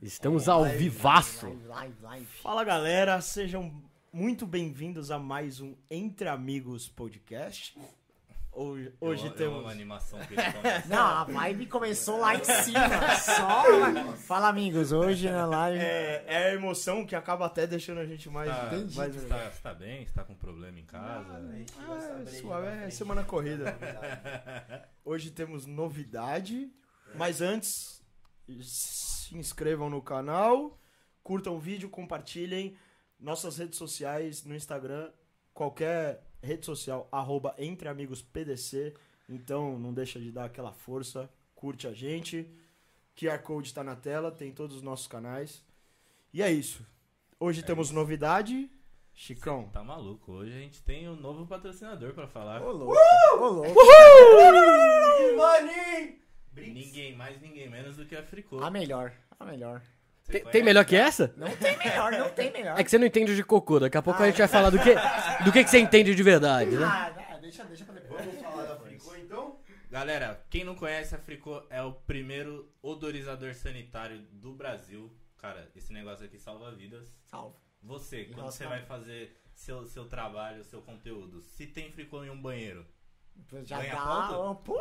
Estamos ao vivaço. Live, live, live. Fala galera, sejam muito bem-vindos a mais um Entre Amigos Podcast. Hoje, hoje eu, temos. Eu amo a animação que. Não, a vibe começou lá em cima. Só. Fala, amigos. Hoje na live. É, é a emoção que acaba até deixando a gente mais. Tá, mais você, tá, você tá bem? Você tá com problema em casa? Ah, é suave, é semana corrida. Hoje temos novidade, mas antes se inscrevam no canal, curtam o vídeo, compartilhem nossas redes sociais no Instagram, qualquer rede social arroba Entre Amigos PDC. Então não deixa de dar aquela força, curte a gente. QR Code tá na tela, tem todos os nossos canais. E é isso. Hoje É temos isso. novidade. Chicão. Tá maluco. Hoje a gente tem um novo patrocinador pra falar. Ô, louco. Ô, louco. Ninguém mais, ninguém menos do que a Fricô. A melhor. A melhor. Tem, tem melhor que essa? Não tem melhor, não tem melhor. É que você não entende de cocô. Daqui a pouco a gente vai falar do que, do que, que você entende de verdade, né? Ah, ah, deixa, deixa pra depois. Vamos falar da Fricô então? Galera, quem não conhece a Fricô é o primeiro odorizador sanitário do Brasil. Cara, esse negócio aqui salva vidas. Salve. Você, quando Nossa, você vai fazer seu, seu trabalho, seu conteúdo, se tem Fricô em um banheiro, Já Ganha dá. Pô,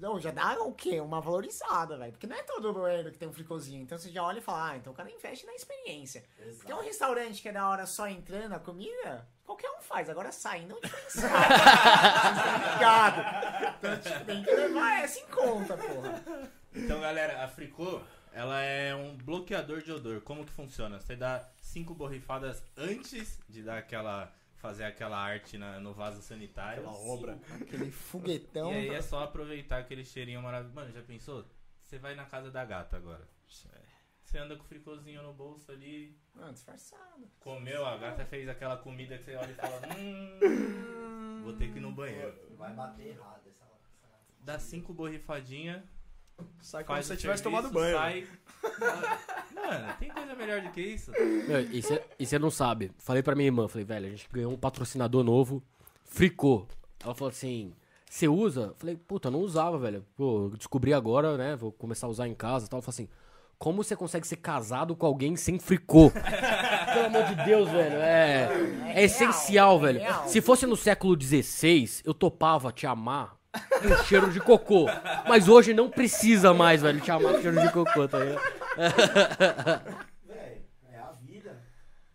não, já dá o quê? Uma valorizada, velho. Porque não é todo banheiro que tem um fricozinho. Então você já olha e fala, ah, então o cara investe na experiência. Porque um restaurante que é da hora só entrando a comida, qualquer um faz. Agora saindo, não diferenciado. Obrigado. Então tipo, tem que levar essa em conta, porra. Então, galera, a Fricô, ela é um bloqueador de odor. Como que funciona? Você dá cinco borrifadas antes de dar aquela fazer aquela arte na- no vaso sanitário. Aquela obra. Aquele foguetão. E aí é só aproveitar aquele cheirinho maravilhoso. Mano, já pensou? Você vai na casa da gata agora. Você anda com o fricôzinho no bolso ali, Mano, disfarçado. comeu, a gata fez aquela comida que você olha e fala, hum, vou ter que ir no banheiro. Vai bater errado essa. essa... Dá cinco borrifadinhas, Sai como se o você tivesse tomado banho. sai. Mano, tem coisa melhor do que isso? Meu, e você não sabe. Falei pra minha irmã, falei, velho, a gente ganhou um patrocinador novo, Fricô. Ela falou assim, você usa? Falei, puta, não usava, velho. Pô, eu descobri agora, né? Vou começar a usar em casa e tal. Ela falou assim, como você consegue ser casado com alguém sem fricô? Pelo amor de Deus, velho. É, é, real, essencial, é velho. real. Se fosse no século XVI, eu topava te amar com cheiro de cocô. Mas hoje não precisa mais, velho, te amar com cheiro de cocô, tá ligado? Véi, é a vida.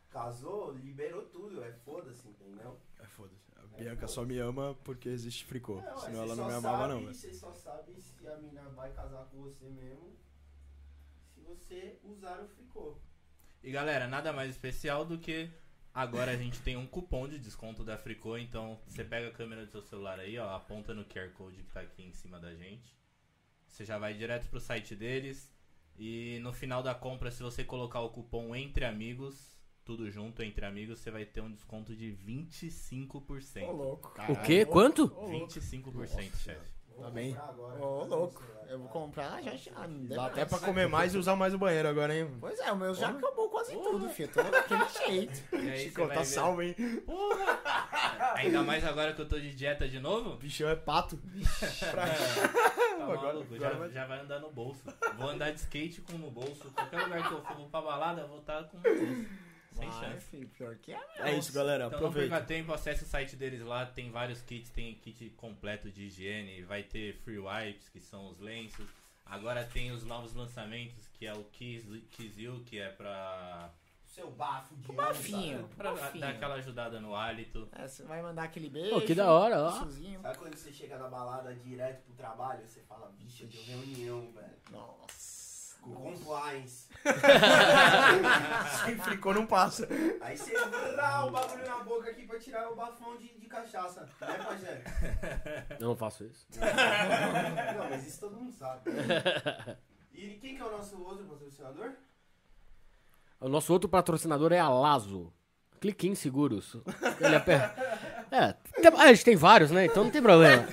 Casou, liberou tudo. É foda-se, entendeu? É foda-se. A Bianca só me ama porque existe fricô. Não, Senão ela não me amava, sabe- não, velho. Você só sabe se a mina vai casar com você mesmo se você usar o fricô. E galera, nada mais especial do que agora a gente tem um cupom de desconto da Fricô, então você pega a câmera do seu celular aí, ó, aponta no QR Code que tá aqui em cima da gente. Você já vai direto pro site deles e no final da compra, se você colocar o cupom Entre Amigos, tudo junto, Entre Amigos, você vai ter um desconto de 25%. Ô, louco. O quê? Quanto? Ô, louco. 25%, chefe. Vou Tá agora. Ô, louco. Eu vou comprar já já. Dá até pra comer mais e usar mais o banheiro agora, hein? Pois é, o meu já acabou quase tudo, filho. Tô daquele jeito. Chico, tá salvo, hein? Porra! Ainda mais agora que eu tô de dieta de novo? Bichão é pato. Tá Agora- maluco, já, agora vai- já vai andar no bolso. Vou andar de skate com no bolso. Qualquer lugar que eu for vou pra balada, eu vou estar com no bolso. Sem Vai, chance. filho, pior que é. É isso, galera. Então não Aproveita. perca tempo, acesse o site deles lá, tem vários kits, tem kit completo de higiene, vai ter free wipes, que são os lenços. Agora tem os novos lançamentos, que é o Kiss, Kiss You, que é pra, Seu bafo de bafinho. ano, pra Fofinho. dar aquela ajudada no hálito. É, você vai mandar aquele beijo. Pô, que da hora, ó. Suzinho. sabe? Quando você chega na balada direto pro trabalho, você fala, bicho, eu tenho reunião, velho. Nossa. Com compliance. Sem fricô não passa. Aí você vrá o bagulho na boca aqui pra tirar o bafão de, de cachaça. Né, pajé? Eu não faço isso. Não, mas isso todo mundo sabe. E quem que é o nosso outro patrocinador? O nosso outro patrocinador é a Lazo. Clique em seguros. Ele aper- É, tem- a gente tem vários, né? Então não tem problema.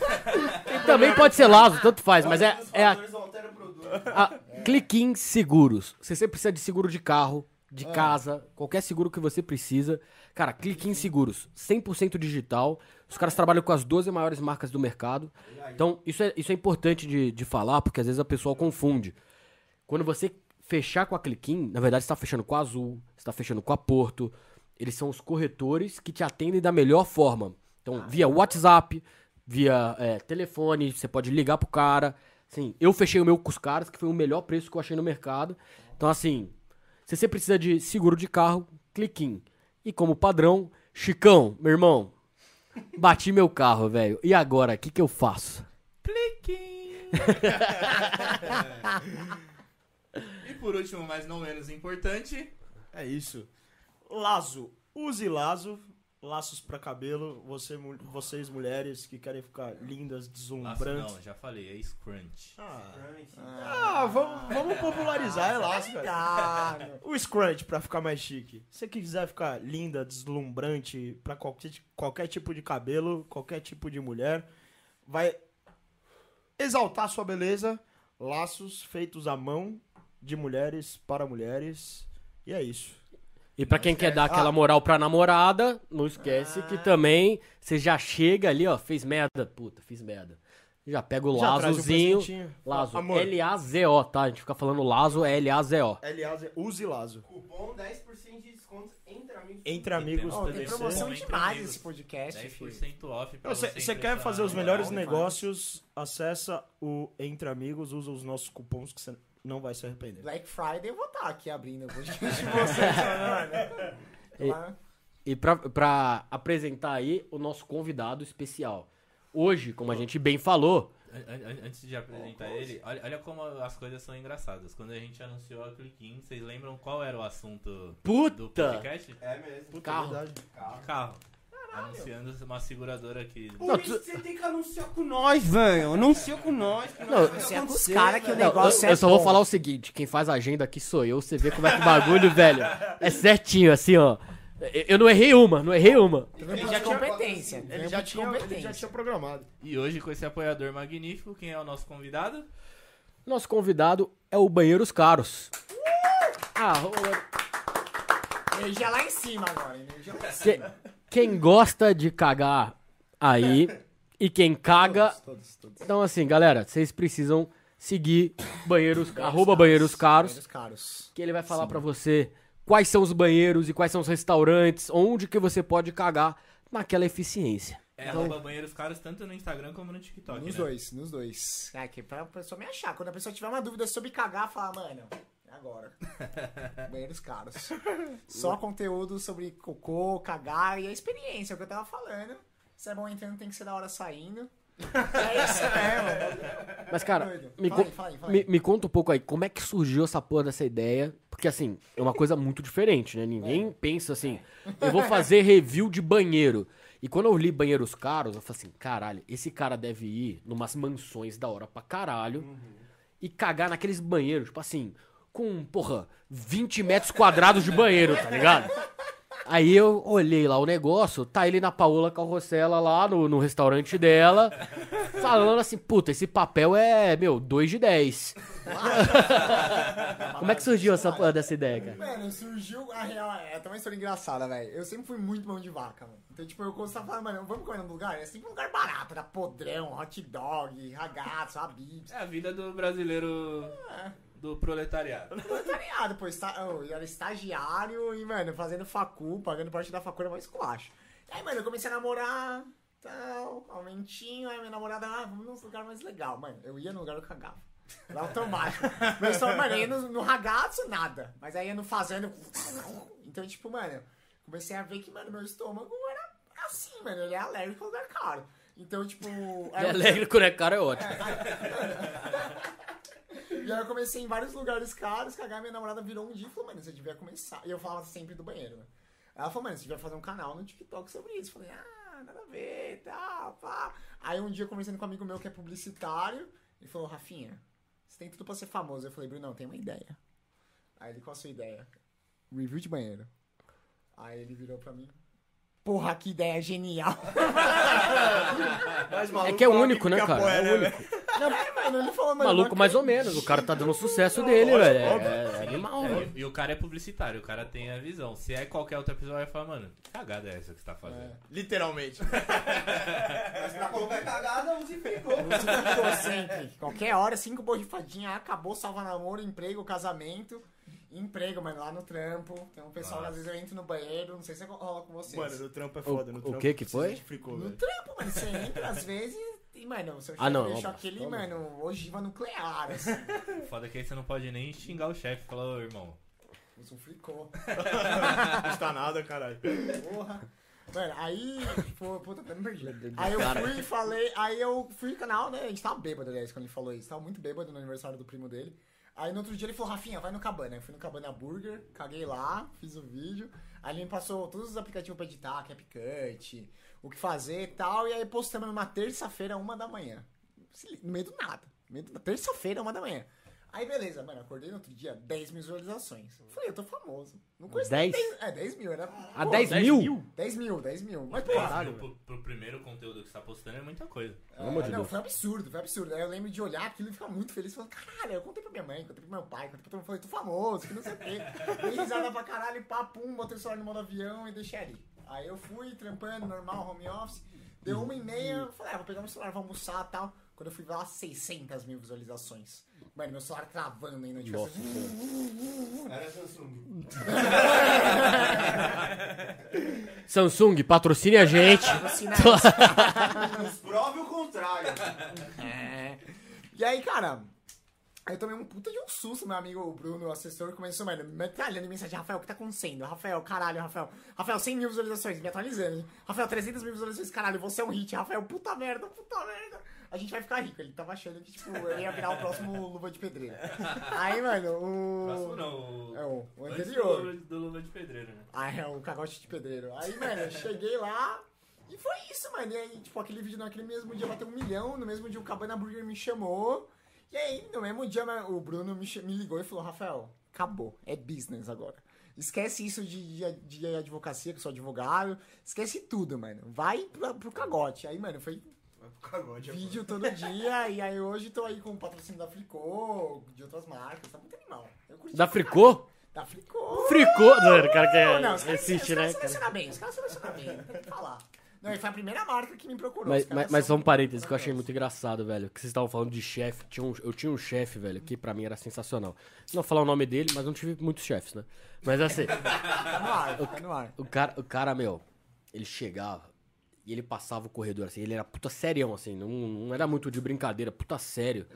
E também pode ser Lazo, tanto faz, mas é, Os é a, produto. a Clique em Seguros. Se você precisa de seguro de carro, de casa, qualquer seguro que você precisa, cara, clique em Seguros. 100% digital. Os caras trabalham com as 12 maiores marcas do mercado. Então, isso é, isso é importante de, de falar, porque às vezes a pessoa confunde. Quando você fechar com a Cliquim, na verdade, você tá fechando com a Azul, você tá fechando com a Porto. Eles são os corretores que te atendem da melhor forma. Então, via WhatsApp, via é, telefone, você pode ligar pro cara. Assim, eu fechei o meu com os caras, que foi o melhor preço que eu achei no mercado. Então, assim, se você precisa de seguro de carro, Cliquim. E como padrão, Chicão, meu irmão, bati meu carro, velho. E agora, o que, que eu faço? Pliquim! e por último, mas não menos importante, É isso. Lazo. Use Lazo. Laços pra cabelo. Você, vocês, mulheres que querem ficar lindas, laço deslumbrantes. não, já falei, é scrunch. Ah, ah, vamos, vamos popularizar, é laço, cara. O scrunch pra ficar mais chique. Se você quiser ficar linda, deslumbrante pra qualquer, qualquer tipo de cabelo, qualquer tipo de mulher, vai exaltar sua beleza. Laços feitos à mão de mulheres para mulheres. E é isso. E pra quem quer dar aquela moral pra namorada, não esquece que também você já chega ali, ó, fez merda, puta, fiz merda. Já pega o Já um Lazozinho. presentinho. Lazo, Amor. L-A-Z-O, tá? A gente fica falando Lazo, é L-A-Z-O. Aliás, use Lazo. Cupom 10% de desconto entre amigos. Entre amigos Ó, tem promoção demais esse podcast, filho. 10% off pra Você você quer fazer os melhores namorada. negócios? Acessa o Entre Amigos, usa os nossos cupons que você não vai se arrepender. Black Friday eu vou estar aqui abrindo o podcast de vocês, mano. E- Lá- E pra, pra apresentar aí o nosso convidado especial. Hoje, como a gente bem falou, An- an- Antes de apresentar ele, olha, olha como as coisas são engraçadas. Quando a gente anunciou a Cliquim, vocês lembram qual era o assunto do puta! podcast? É mesmo. Puta, Carro. verdade. Carro. Anunciando uma seguradora aqui. Por Não, isso tu- você tem que anunciar com nós, velho. Anuncia com nós. que Não, nós vai Você é com os caras que o. Não, eu, negócio é eu só vou bom. falar o seguinte: quem faz a agenda aqui sou eu. Você vê como é que o bagulho, velho, é certinho, assim, ó. Eu não errei uma, não errei uma. Ele não pedia competência. Ele Ele já, já tinha, ele já tinha programado. E hoje, com esse apoiador magnífico, quem é o nosso convidado? Nosso convidado é o Banheiros Caros. Ah, o- Energia lá em cima agora. Energia lá em que- cima. Quem gosta de cagar aí e quem caga. Então, assim, galera, vocês precisam seguir banheiros, arroba banheiros caros, Banheiros caros. que ele vai falar pra você quais são os banheiros e quais são os restaurantes, onde que você pode cagar naquela eficiência. É arroba banheiros caros tanto no Instagram como no TikTok, Nos né? dois, nos dois. É, que pra pessoa me achar. Quando a pessoa tiver uma dúvida sobre cagar, fala, mano, agora. Banheiros caros. Só conteúdo sobre cocô, cagar e a experiência, é o que eu tava falando. Se é bom entrando, tem que ser da hora saindo. É isso mesmo. Mas, cara, Doido. me, Fala aí, fala aí, fala me, aí. me conta um pouco aí, como é que surgiu essa porra dessa ideia? Porque, assim, é uma coisa muito diferente, né? Ninguém pensa assim, eu vou fazer review de banheiro. E quando eu li banheiros caros, eu falei assim, caralho, esse cara deve ir numas mansões da hora pra caralho e cagar naqueles banheiros, tipo assim, com, porra, 20 metros quadrados de banheiro, tá ligado? Aí eu olhei lá o negócio, tá ele na Paola Carrossela lá no, no restaurante dela, falando assim, puta, esse papel é, meu, 2 de 10. Como é que surgiu essa porra dessa ideia, cara? Mano, surgiu a real. É até uma história engraçada, velho. Eu sempre fui muito mão de vaca, mano. Então, tipo, eu gostava falando, mano, vamos comer num lugar? É sempre um lugar barato, era podrão, hot dog, ragazzo, habibs. É a vida do brasileiro do proletariado. Ligado, pô, esta... eu era estagiário e, mano, fazendo facu, pagando parte da facu era mais esculacho. Aí, mano, eu comecei a namorar, tal, aumentinho, aí minha namorada, ah, vamos num lugar mais legal. Mano, eu ia no lugar, eu cagava. Era automático. Meu estômago, mano, eu ia no, no ragazzo, nada. Mas aí ia no fazendo. Então, tipo, mano, comecei a ver que, mano, meu estômago era assim, mano, ele é alérgico ao lugar caro. Então, tipo. aí É eu- alegre quando é caro é ótimo. E aí eu comecei em vários lugares caros, cagar, minha namorada virou um dia e falou, mano, você devia começar. E eu falava sempre do banheiro, né? Ela falou, mano, você devia fazer um canal no TikTok sobre isso. Eu falei, ah, nada a ver, tá, pá. Aí um dia eu conversando com um amigo meu que é publicitário, ele falou, Rafinha, você tem tudo pra ser famoso. Eu falei, Bruno, não, tem uma ideia. Aí ele, qual a sua ideia? Review de banheiro. Aí ele virou pra mim, porra, que ideia genial. Mais É maluco que é um único, né, cara? É né, único. É, mano, ele falou, mano. Maluco não mais ou menos. O cara tá dando o sucesso dele, velho. É, é animal, É, velho. e, o cara é publicitário, o cara tem a visão. Se é qualquer outra pessoa, vai falar, mano, que cagada é essa que você tá fazendo? Literalmente. Mas pra colocar cagada, use fricô. Ficou sempre. Qualquer hora, cinco borrifadinhas, acabou, salva namoro, emprego, casamento. Emprego, mano, lá no trampo. Tem um pessoal que às vezes eu entro no banheiro, não sei se rola com vocês. Mano, no trampo é foda. No O- o trampo que que precisa foi? No velho. trampo, mano, você entra às vezes e, mano, o seu Ah, chefe não, deixou aquele, toma. mano, ogiva nuclear, assim. Foda que aí você não pode nem xingar o chefe e falar, ô irmão, Usa um fricô. Não custa nada, caralho. Porra. Mano, aí, pô, puta, até me perdi. Aí eu fui e falei, aí eu fui no canal, né? A gente tava bêbado, aliás, quando ele falou isso. Tava muito bêbado no aniversário do primo dele. Aí no outro dia ele falou, Rafinha, vai no Cabana. Eu fui no Cabana Burger, caguei lá, fiz o vídeo. Aí ele me passou todos os aplicativos pra editar, CapCut, o que fazer e tal. E aí postamos numa terça-feira, uma da manhã. No meio do nada. Terça-feira, uma da manhã. Aí beleza, mano, acordei no outro dia, 10 mil visualizações. Falei, eu tô famoso. Não conheço 10? 10? É, 10 mil, era. A pô, 10 mil? 10 mil, 10 mil. Mas, pô, 10 Caralho, mil pro, pro primeiro conteúdo que você tá postando é muita coisa. De não, Deus. foi absurdo, foi absurdo. Aí eu lembro de olhar aquilo e ficar muito feliz, falando, caralho, eu contei pra minha mãe, contei pro meu pai, contei pra todo mundo, falei, tô famoso, que não sei o quê. Dei risada pra caralho, pá, pum, botei o celular no modo avião e deixei ali. Aí eu fui trampando, normal, home office, deu uma e meia, eu falei, ah, vou pegar meu celular, vou almoçar e tal. Quando eu fui lá, 600 mil visualizações. Mano, meu celular travando ainda, tipo Nossa. assim. Era Samsung. Samsung, patrocine a gente. Patrocina Nos prove o contrário. É. E aí, cara, eu tomei um puta de um susto, meu amigo o Bruno, o assessor, começou, mano, me metralhando em mensagem, Rafael, o que tá acontecendo? Rafael, caralho, Rafael. Rafael, 100 mil visualizações, me atualizando. Rafael, 300 mil visualizações, caralho, você é um hit. Rafael, puta merda, puta merda. A gente vai ficar rico. Ele tava achando que, tipo, eu ia virar o próximo Luva de Pedreiro. Aí, mano, o... Próximo não, o, É, o, o antes anterior. do, do Lula de Pedreiro, né? Ah, é o cagote de pedreiro. Aí, mano, eu cheguei lá e foi isso, mano. E aí, tipo, aquele vídeo naquele mesmo dia bateu um milhão, no mesmo dia o Cabana Burger me chamou. E aí, no mesmo dia, o Bruno me, ligou e falou, Rafael, acabou, é business agora. Esquece isso de, de, de advocacia, que eu sou advogado. Esquece tudo, mano. Vai pra, pro cagote. Aí, mano, foi Cagode, vídeo todo dia. e aí hoje tô aí com o patrocínio da Fricô, de outras marcas. Tá muito animal. Eu curti Da Fricô? Da Fricô. Fricô. Não, o cara Não, não, né? caras cara? selecionam bem, os caras selecionam bem, tem que falar. Não, e foi a primeira marca que me procurou. Mas, mas, mas só um parênteses que eu achei muito engraçado, velho. Que vocês estavam falando de chefe. Um- eu tinha um chefe, velho, que pra mim era sensacional. Não vou falar o nome dele, mas não tive muitos chefes, né? Mas assim, Tá no ar, tá no ar. o cara, o cara, meu, ele chegava e ele passava o corredor, assim, ele era puta serião, assim, não, não era muito de brincadeira, puta sério.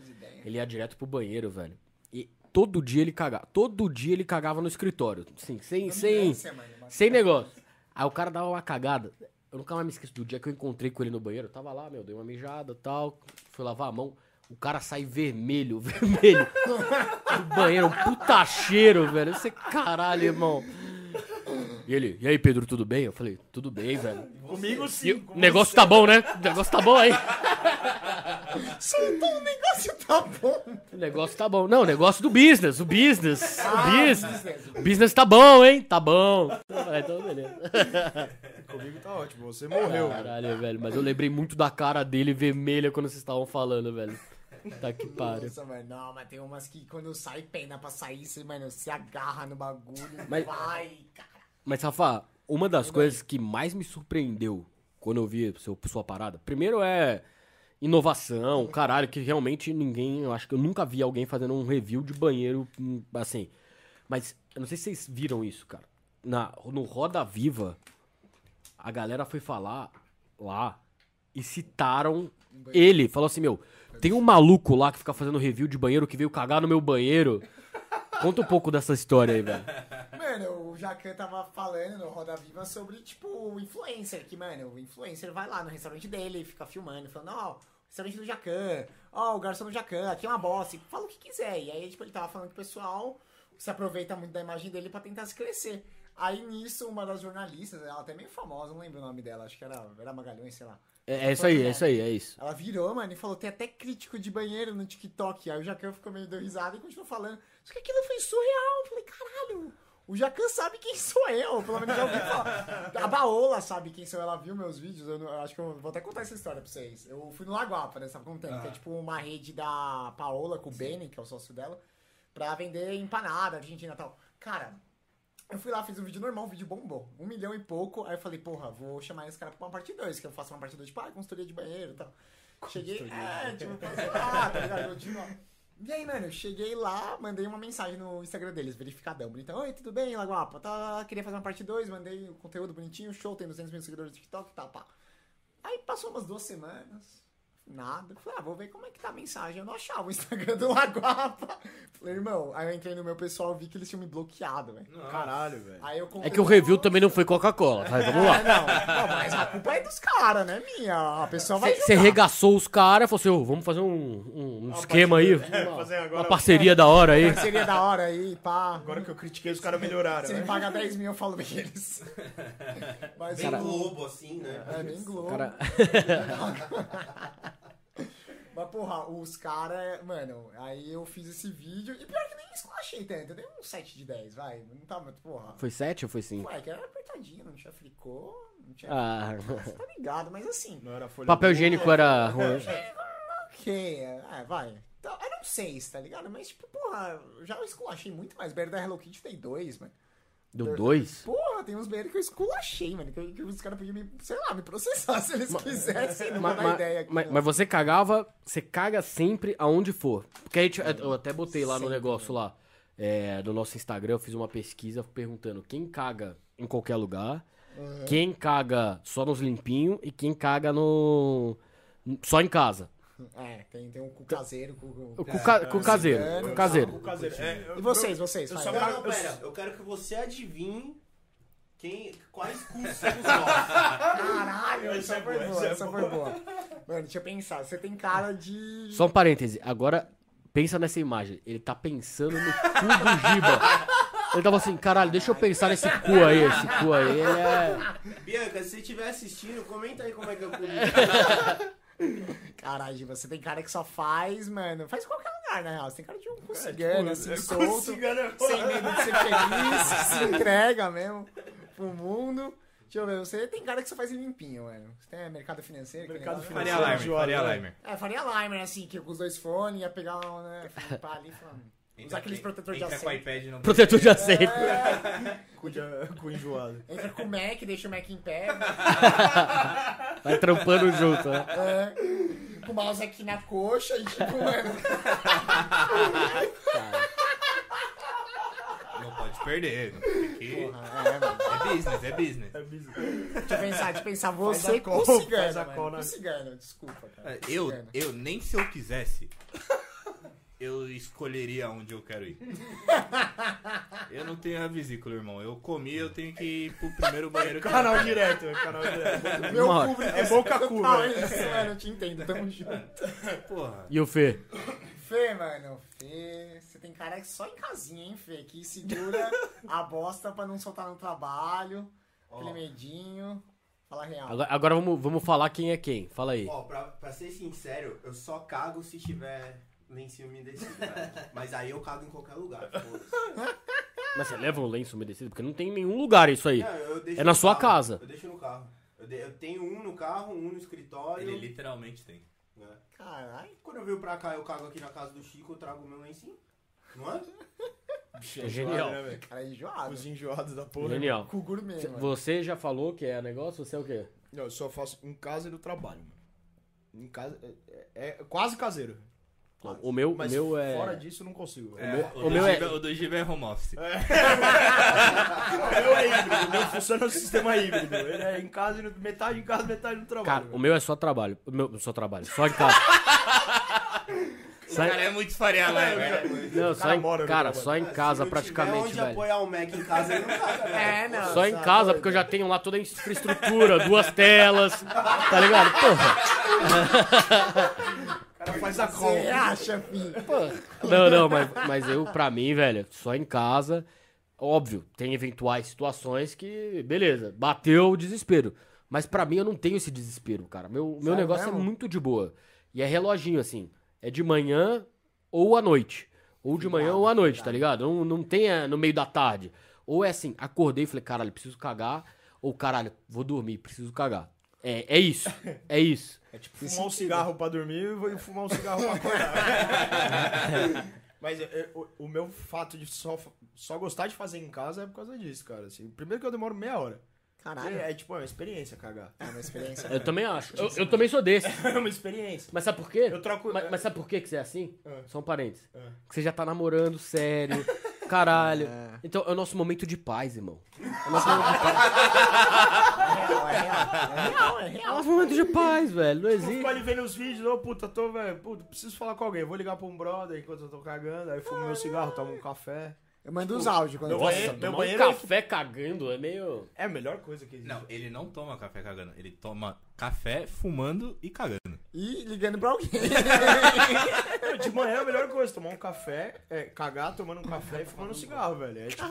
Ele ia direto pro banheiro, velho. E todo dia ele cagava. Todo dia ele cagava no escritório. Assim, sem, sem, sem negócio. Aí o cara dava uma cagada. Eu nunca mais me esqueço do dia que eu encontrei com ele no banheiro. Eu tava lá, meu, dei uma mijada e tal. Fui lavar a mão. O cara sai vermelho, vermelho. do banheiro, um puta cheiro, velho. Você, caralho, irmão. E ele, e aí, Pedro, tudo bem? Eu falei, tudo bem, velho. Comigo sim. o com negócio você. tá bom, né? O negócio tá bom aí. Soltou um negócio, tá bom. O negócio tá bom. Não, o negócio do business, o business. o Ah, business. business. O business tá bom, hein? Tá bom. Então, beleza. Comigo tá ótimo. Você morreu, velho. Caralho, velho. Mas eu lembrei muito da cara dele vermelha quando vocês estavam falando, velho. Tá que pariu. Nossa, mano, não, mas tem umas que quando sai pena pra sair, você, mano, se agarra no bagulho, Mas- vai, cara. Mas, Rafa, uma das coisas que mais me surpreendeu quando eu vi seu, sua parada, primeiro é inovação, caralho, que realmente ninguém, eu acho que eu nunca vi alguém fazendo um review de banheiro assim. Mas eu não sei se vocês viram isso, cara. Na, no Roda Viva, a galera foi falar lá e citaram ele. Falou assim, meu, tem um maluco lá que fica fazendo review de banheiro que veio cagar no meu banheiro. Conta um pouco dessa história aí, velho. Mano, o Jacan tava falando no Roda Viva sobre, tipo, o influencer, que, mano, o influencer vai lá no restaurante dele, fica filmando, falando, ó, restaurante do Jacan, ó, o garçom do Jacan, aqui é uma bosta, fala o que quiser. E aí, tipo, ele tava falando que o pessoal se aproveita muito da imagem dele pra tentar se crescer. Aí nisso, uma das jornalistas, ela até meio famosa, não lembro o nome dela, acho que era, era Magalhães, sei lá. É, é isso aí, é isso aí, é isso. Ela virou, mano, e falou: tem até crítico de banheiro no TikTok. Aí o Jacan ficou meio deu risada e continuou falando. Só que aquilo foi surreal. Eu falei, caralho, O Jacan sabe quem sou eu, pelo menos já ouvi falar. A Baola sabe quem sou eu, ela viu meus vídeos. Eu, não- eu acho que eu vou até contar essa história pra vocês. Eu fui no Lagoapa, né? Sabe como tem? Que é tipo uma rede da Paola com o Benny, que é o sócio dela, pra vender empanada, Argentina e tal. Cara, eu fui lá, fiz um vídeo normal, um vídeo bombou. Um milhão e pouco. Aí eu falei, porra, vou chamar esse cara pra uma parte 2, que eu faço uma parte 2 tipo, ah, consultoria de banheiro e tal. Cheguei, é, tipo, lá, tá ligado? Eu digo, ó. E aí, mano, eu cheguei lá, mandei uma mensagem no Instagram deles, verificadão, bonitão. Oi, tudo bem, Lagoapa? Tá, queria fazer uma parte 2, mandei o conteúdo bonitinho, show, tem 200 mil seguidores no TikTok, tá, pá. Aí passou umas duas semanas, nada. Falei, ah, vou ver como é que tá a mensagem. Eu não achava o Instagram do Lagoapa. Falei, irmão, aí eu entrei no meu pessoal, vi que eles tinham me bloqueado, velho. Caralho, velho. Aí eu É que o review também não foi Coca-Cola, vai, vamos É, lá. não, não, mas a culpa é dos caras, né, minha? A pessoa vai Você julgar. regaçou os caras e falou assim, ô, vamos fazer um, um- um esquema aí, fazer agora- uma parceria da hora aí. Seria da hora aí, pá. Agora que eu critiquei, os caras melhoraram. Se né? me pagar 10 mil, eu falo bem eles. Mas Bem eu- Globo, assim, né? É, bem Globo. Cara, Mas, porra, os caras, mano, aí eu fiz esse vídeo. E pior que nem esculachei tanto. Eu dei um 7 de 10, vai. Não tava, porra. foi 7 ou foi 5? Ué, que era apertadinho, não tinha fricô, não tinha. Ah, Você tá ligado, mas assim. Não era folha papel higiênico era ruim. Ok, é, vai. Então, era um 6, tá ligado? Mas, tipo, porra, eu já esculachei muito mais. Beira da Hello Kitty tem 2, mano. Deu 2? Porra, tem uns BR que eu esculachei, mano. Que, que os caras podiam me, sei lá, me processar se eles quisessem. Não dar mas- ideia aqui. não. mas você cagava, você caga sempre aonde for. Porque a gente, eu até botei lá no Sempre, negócio lá, é, no nosso Instagram, eu fiz uma pesquisa perguntando quem caga em qualquer lugar, quem caga só nos limpinhos e quem caga no só em casa. É, tem, tem um cu caseiro. Cu, cu- ca, caseiro, cigano, caseiro. O caseiro. É, eu- E vocês, vocês? eu só Não, quero- não, eu- pera. Eu quero que você adivinhe quem, quais cus são os nossos. Caralho, essa é foi boa, boa, essa é foi boa. Mano, deixa eu pensar. Você tem cara de. Só um parêntese, agora pensa nessa imagem. Ele tá pensando no cu do Giba. Ele tava assim, caralho, deixa eu pensar nesse cu aí, esse cu aí, ele é... Bianca, se você estiver assistindo, comenta aí como é que eu comi. Caralho, você tem cara que só faz, mano. Faz em qualquer lugar, na real. Você tem cara de um É, cigano, tipo, assim, é, solto. cigano é Sem medo de ser feliz, se entrega mesmo pro mundo. Deixa eu ver, você tem cara que só faz em limpinho, mano. Você tem mercado financeiro? que Mercado negócio? Faria Financeiro, Limer, Faria né? Limer. É, faria Limer, assim, que com os dois fones ia pegar, um, né, limpar ali, falando. Usar aqueles protetores de Entra com o iPad no Protetor de assento. Cu, de, cu enjoado. Entra com o Mac, deixa o Mac em pé. Vai trampando junto, né? É, com o mouse aqui na coxa e tipo, mano. Não pode perder. Tem que... Porra, é, mano. É business, é business. É bizarro. Deixa eu pensar, deixa eu pensar. Você a com call, cigano, faz a mano. call na- Com cigano, desculpa, cara. É, Eu, Cigano. eu nem se eu quisesse, eu escolheria onde eu quero ir. Eu não tenho a vesícula, irmão. Eu comi, eu tenho que ir pro primeiro banheiro que eu Canal direto, é canal direto. Meu público É boca cu, velho. isso, mano. Eu te entendo, tamo junto. Porra. E o Fê? Fê, mano, Fê, você tem cara que só em casinha, hein, Fê? Que segura a bosta pra não soltar no trabalho. Aquele medinho. Fala real. Agora, agora vamos, vamos falar quem é quem. Fala aí. Ó, pra, pra ser sincero, eu só cago se tiver lencinho umedecido, velho. Mas aí eu cago em qualquer lugar, foda-se. Mas você leva um lenço umedecido? Porque não tem em nenhum lugar isso aí. Não, eu deixo É na no sua carro. casa. Eu deixo no carro. Eu, de- eu tenho um no carro, um no escritório. Ele literalmente tem. né? Caralho. Quando eu venho pra cá, eu cago aqui na casa do Chico, eu trago o meu lencinho. Não é? Bicho, Genial. né, velho? Cara enjoado. Os enjoados da porra. Genial. Com gourmet, mano. Você já falou que é negócio? Você é o quê? Não, eu só faço em casa e no trabalho, mano. Em casa. É, é- é quase caseiro. Não, o meu, o Mas meu é. fora disso eu não consigo. É, velho. o, o do meu é- Giba- o do Giba é home office. O meu é híbrido, o meu funciona no sistema híbrido. Ele é em casa, e metade em casa, metade no trabalho. Cara, velho. o meu é só trabalho. O meu só trabalho. Só em casa. O cara é muito Faria Limer. Não, só cara em, cara, trabalho. só em casa praticamente, tiver onde velho. apoiar o Mac em casa, ele não? É, não. Só em casa, porque eu já tenho lá toda a infraestrutura, duas telas, tá ligado? Porra. Faz a call. Você acha, filho? Não, não, mas, mas eu, pra mim, velho, só em casa. Óbvio, tem eventuais situações que, beleza, bateu o desespero. Mas pra mim eu não tenho esse desespero, cara. Meu, meu Sério negócio mesmo? é muito de boa. E é reloginho, assim. É de manhã ou à noite. Ou de manhã ou à noite, tá ligado? Não, não tem é, no meio da tarde. Ou é assim, acordei e falei, caralho, preciso cagar. Ou caralho, vou dormir, preciso cagar. É, é isso. É isso. É tipo fumar um cigarro pra dormir e vou fumar um cigarro pra acordar. Mas é, é, o, meu fato de só, só gostar de fazer em casa é por causa disso, cara. Assim, primeiro que eu demoro meia hora. Caralho. É, é tipo, é uma experiência cagar. É uma experiência. Eu também acho. Eu, eu também sou desse. É uma experiência. Mas sabe por quê? Eu troco. Mas, mas sabe por quê que você é assim? Ah. Só um parênteses. Ah. Que você já tá namorando, sério. Caralho. É. Então é o nosso momento de paz, irmão. É o nosso momento de paz. É real, é real. É real, é É o real. nosso momento de paz, velho. Não Eu existe. fico ali vendo os vídeos, ô puta, tô, velho, puta, preciso falar com alguém. Vou ligar pra um brother enquanto eu tô cagando, aí fumo meu cigarro, tomo um café. Eu mando os áudios quando eu banheiro- tomar meu um banheiro é café cagando é meio... É a melhor coisa que existe. Não, ele não toma café cagando. Ele toma café fumando e cagando. E ligando pra alguém. De manhã é a melhor coisa, tomar um café, é, cagar tomando um café e fumando um cigarro, velho. É tipo,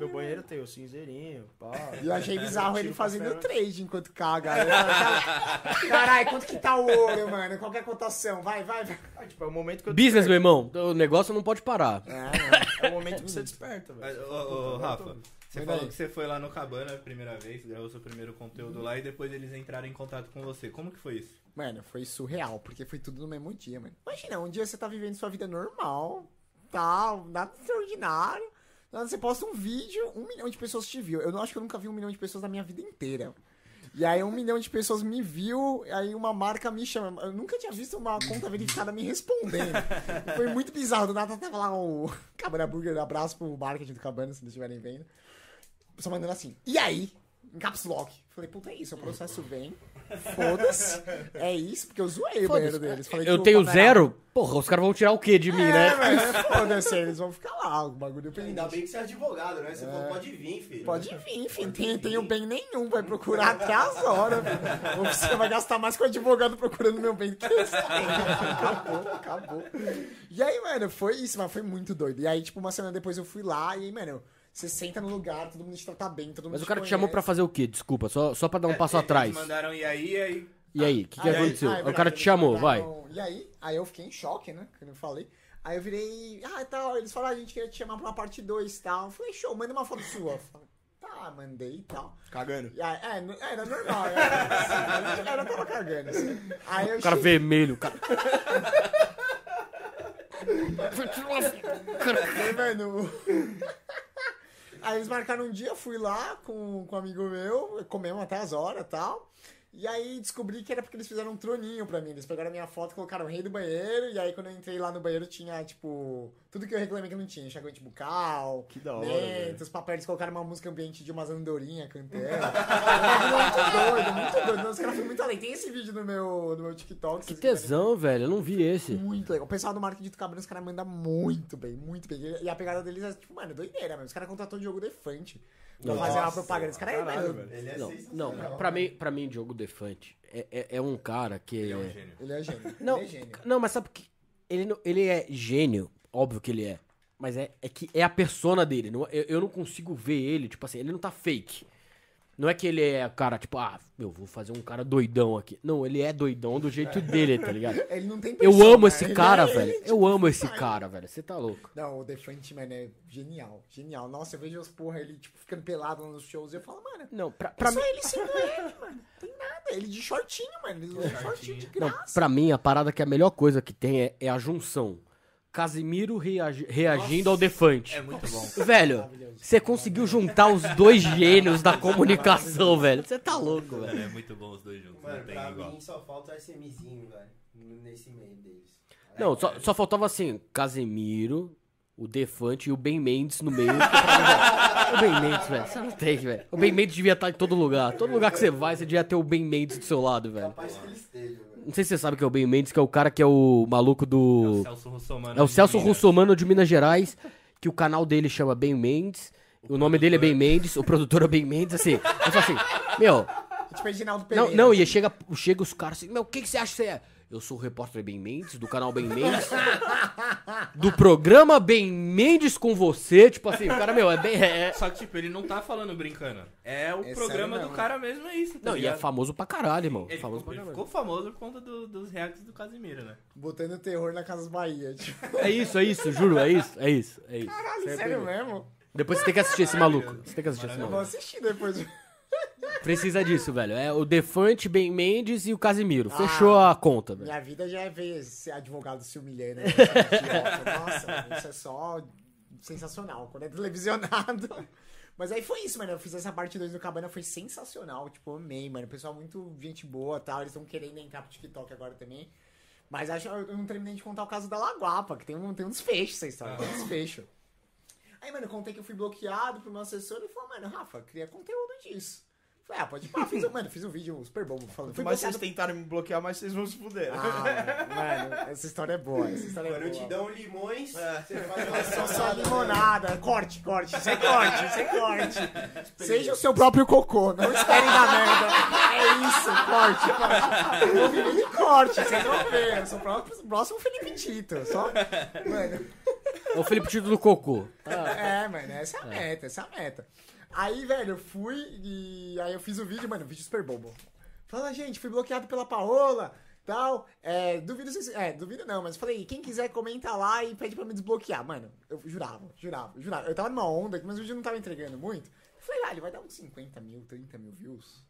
meu banheiro tem o cinzeirinho, pá. E eu achei bizarro ele fazendo café, né? trade enquanto caga. Caralho, quanto que tá o ouro, mano? Qual que é a cotação? Vai, vai, vai. Ah, tipo, é o momento que eu Business, meu irmão. O negócio não pode parar. É, É o momento que você desperta, velho. ô, ô, ô, Rafa, você falou que você foi lá no Cabana a primeira vez, gravou seu primeiro conteúdo lá e depois eles entraram em contato com você. Como que foi isso? Mano, foi surreal, porque foi tudo no mesmo dia, mano. Imagina, um dia você tá vivendo sua vida normal, tal, nada extraordinário. Você posta um vídeo, um milhão de pessoas te viu. Eu não acho que eu nunca vi um milhão de pessoas na minha vida inteira. E aí um milhão de pessoas me viu, aí uma marca me chama. Eu nunca tinha visto uma conta verificada me respondendo. Foi muito bizarro. Do nada tava lá o Cabana Burger, abraço pro marketing do Cabana, se eles estiverem vendo. Só mandando assim, e aí? Em caps lock. Falei, puta, é isso, o processo vem. Foda-se. É isso, porque eu zoei o banheiro deles. Falei Eu tenho zero? Porra, os caras vão tirar o quê de mim, É, né? velho, foda-se, eles vão ficar lá, o bagulho Ainda pendente. bem que você é advogado, né? Você falou, pode vir, filho. Pode vir, enfim, tem, tem o bem nenhum, vai procurar até as horas. filho. Você vai gastar mais com o advogado procurando meu bem do que eles. Acabou, acabou. E aí, mano, foi isso, mas foi muito doido. E aí, tipo, uma semana depois eu fui lá e aí, mano, você senta no lugar, todo mundo te trata bem, todo mundo Mas o cara te chamou pra fazer o quê? Desculpa, só, só pra dar um passo Eles atrás. mandaram e aí, e aí. E aí, o que, que Aí- aconteceu? ah, é o verdade, cara te eles chamou, vai. mandaram- E aí? Aí eu fiquei em choque, né? Que eu falei. Aí eu virei, ah, tal, eles falaram, a gente queria te chamar pra uma parte 2 e tal. Eu falei, show, manda uma foto sua. Eu falei, tá, mandei e tal. Cagando. E aí, é, não- era normal, era, assim, era, tava cagando, assim. Aí eu O cara cheguei- vermelho, o cara. Mano. Aí eles marcaram um dia, fui lá com, com um amigo meu, comemos até as horas e tal. E aí descobri que era porque eles fizeram um troninho pra mim. Eles pegaram a minha foto, colocaram o rei do banheiro, e aí quando eu entrei lá no banheiro tinha, tipo, tudo que eu reclamei que não tinha. Enxaguante bucal, Que da hora, lentos, papéis, eles colocaram uma música ambiente de umas andorinhas cantando. muito doido, muito doido. Os caras foram muito além. Tem esse vídeo no meu, no meu TikTok. Que tesão, velho. Eu não vi esse. muito legal. O pessoal do marketing do Cabrão, os caras mandam muito bem, muito bem. E a pegada deles é, tipo, mano, doideira, mano. Os caras contratou o Diogo Defante Nossa, fazer uma propaganda. Os caras, caralho, mano, velho. Ele é Não, sensacional. não, pra mim, pra mim, Diogo Defante é, é, é um cara que. Ele é um gênio. ele é gênio. Não, ele é gênio. não, mas sabe que ele, não- ele é gênio, óbvio que ele é. Mas é, é que é a persona dele. Não, eu, eu não consigo ver ele, tipo assim, ele não tá fake. Não é que ele é cara, tipo, ah, eu vou fazer um cara doidão aqui. Não, ele é doidão do jeito dele, tá ligado? Ele não tem Eu amo esse ele cara, é- velho. ele, Eu tipo, amo esse cara, velho. Você tá louco. Não, o Defante, mano, é genial. Genial. Nossa, eu vejo as porra, ele, tipo, ficando pelado nos shows e eu falo, mano, Não, pra, pra pra só mim. ele sendo ele, mano. Tem nada. Ele de shortinho, mano. Ele usa shortinho de Não, graça. pra mim, a parada que é a melhor coisa que tem é, é a junção. Casimiro reagi- reagindo ao Defante. É muito bom. Velho, você conseguiu juntar os dois gênios da comunicação, velho. Você tá louco, velho. Mano, é muito bom os dois juntos. Mano, não tem pra igual. mim só falta o SMzinho, velho. Nesse meio deles. Não, só, só faltava assim, Casemiro, o Defante e o Ben Mendes no meio. O Ben Mendes, velho, você não tem, velho. O Ben Mendes devia estar em todo lugar. Todo lugar que você vai, você devia ter o Ben Mendes do seu lado, velho. Capaz que ele esteja, velho. Não sei se você sabe que é o Ben Mendes, que é o cara que é o maluco É o do... Celso Russomano. É o de Celso Minas. Russomano de Minas Gerais, que o canal dele chama Ben Mendes. O nome dele é Ben Mendes, o produtor é Ben Mendes, assim. Eu falo assim, meu, Tipo, Reginaldo não, Pereira. não, e chega, chega os caras assim, meu, o que, que você acha que você é? Eu sou o repórter Ben Mendes, do canal Ben Mendes, do programa Ben Mendes com você, tipo assim, o cara, meu, é bem... é- Só que, tipo, ele não tá falando brincando. É o É programa sério do cara mesmo, é isso. Tá Não, e é ligado? famoso pra caralho, irmão. Ele, famoso ficou, pra ele caralho. ficou famoso por conta do- dos reacts do Casimiro, né? Botando terror na Casas Bahia. Tipo, É isso, é isso, juro, é isso, é isso, é isso. caralho, sério pegou. mesmo? Depois você tem que assistir esse maluco. Você tem que assistir esse Eu vou maluco. assistir depois. Precisa disso, velho. É o Defante, Ben Mendes e o Casimiro. Fechou a conta, velho. Minha vida já é ver ser advogado se humilhando. né? Nossa, mano, isso é só sensacional. Quando é televisionado. Mas aí foi isso, mano. Eu fiz essa parte 2 do Cabana, foi sensacional. Tipo, eu amei, mano. O pessoal muito gente boa tal. Eles estão querendo entrar pro TikTok agora também. Mas acho que eu não terminei de contar o caso da Laguapa, que tem um, tem um desfecho essa história. Tem um desfecho. Aí, mano, eu contei que eu fui bloqueado pro meu assessor e falou, mano, Rafa, cria conteúdo disso. Falei, ah, pode pá, fiz, um- mano, fiz um vídeo super bom falando. Mas vocês tentaram me bloquear, mas vocês vão se fuder. ah, mano, essa história é boa. Essa história é Quando boa. te dão limões, É. você faz uma Só só limonada. Corte, corte. É corte, é corte. Seja o seu próprio cocô. Não esperem da merda. É isso, corte, corte. Viver de corte, vocês vão ver. Eu sou o próprio- próximo Felipe Tito. Só, mano. É o Felipe Tito do Cocô. É, mano, essa é a meta, essa é a meta. Aí, velho, eu fui e aí eu fiz o vídeo, mano, vídeo super bobo. Fala, gente, fui bloqueado pela Paola, tal. É, duvido vocês. É, duvido não, mas falei, quem quiser comenta lá e pede pra me desbloquear. Mano, eu jurava, jurava, jurava. Eu tava numa onda, mas o vídeo não tava entregando muito. Eu falei, ah, ele vai dar uns 50 mil, 30 mil views.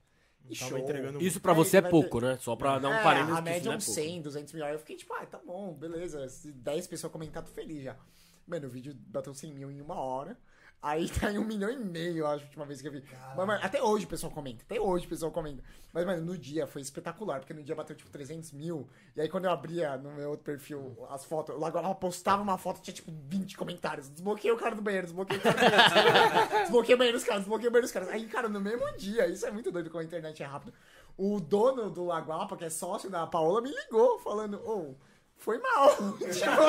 E show. entregando Isso pra Aí você é vai pouco, ter- né? Só pra dar um é, parênteses a média é é uns pouco. 100, 200 mil. Aí eu fiquei tipo, ah, tá bom, beleza. Se 10 pessoas comentar, tô feliz já. Mano, o vídeo bateu 100 mil em uma hora. Aí tá em um milhão e meio, eu acho, a última vez que eu vi. Mas, mano, até hoje o pessoal comenta. Até hoje o pessoal comenta. Mas, mano, no dia foi espetacular, porque no dia bateu tipo 300 mil. E aí quando eu abria no meu outro perfil as fotos, lá agora postava uma foto, tinha tipo 20 comentários. Desbloqueei o cara do banheiro, desbloqueei o cara do banheiro. desbloqueei o banheiro dos caras, desbloqueei o banheiro dos caras. Aí, cara, no mesmo dia, isso é muito doido como a internet é rápida. O dono do Laguapa, que é sócio da Paola, me ligou falando, ô, foi mal. Tipo,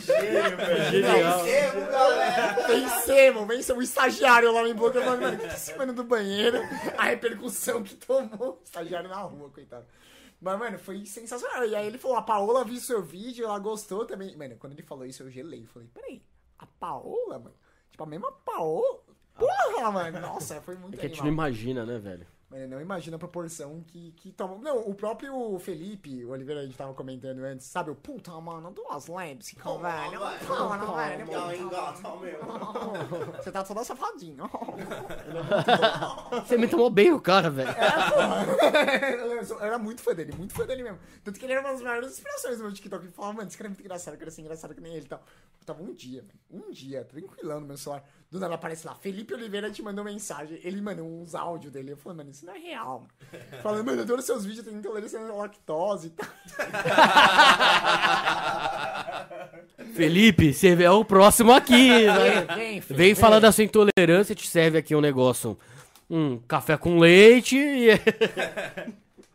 Gênio, velho. Vencemos, galera! Vencemos, vencemos. O estagiário lá me bloqueou falando, mano, o que esse mano do banheiro? A repercussão que tomou. O estagiário na rua, coitado. Mas, mano, foi sensacional. E aí ele falou, a Paola viu seu vídeo, ela gostou também. Mano, quando ele falou isso, eu gelei. Eu falei, peraí, a Paola, mano? Tipo, a mesma Paola? Porra, mano. Nossa, foi muito É que a gente animal. não imagina, né, velho? Mano, não imagina a proporção que, que toma. Não, o próprio Felipe, o Oliveira, a gente tava comentando antes, sabe? O puta, mano, duas labs, que Toma, velho. vai. Toma, não, velho. Não, engata o meu. Você tá toda safadinho. Você me tomou bem o cara, velho. eu sou- eu era muito fã dele, muito fã dele mesmo. Tanto que ele era uma das maiores inspirações do meu TikTok. Ele falava, mano, esse cara é muito engraçado, eu quero ser engraçado que nem ele e tal. Eu tava um dia, mano, um dia, tranquilão no meu celular. Do nada aparece lá, Felipe Oliveira te mandou mensagem. Ele mandou uns áudios dele. Eu falei, mano, isso não é real. Mano. Falando, mano, eu adoro seus vídeos, eu tenho intolerância à lactose e tal. Felipe, você é o próximo aqui. né? vem, filho, Vem falar da sua intolerância, te serve aqui um negócio. Um café com leite e.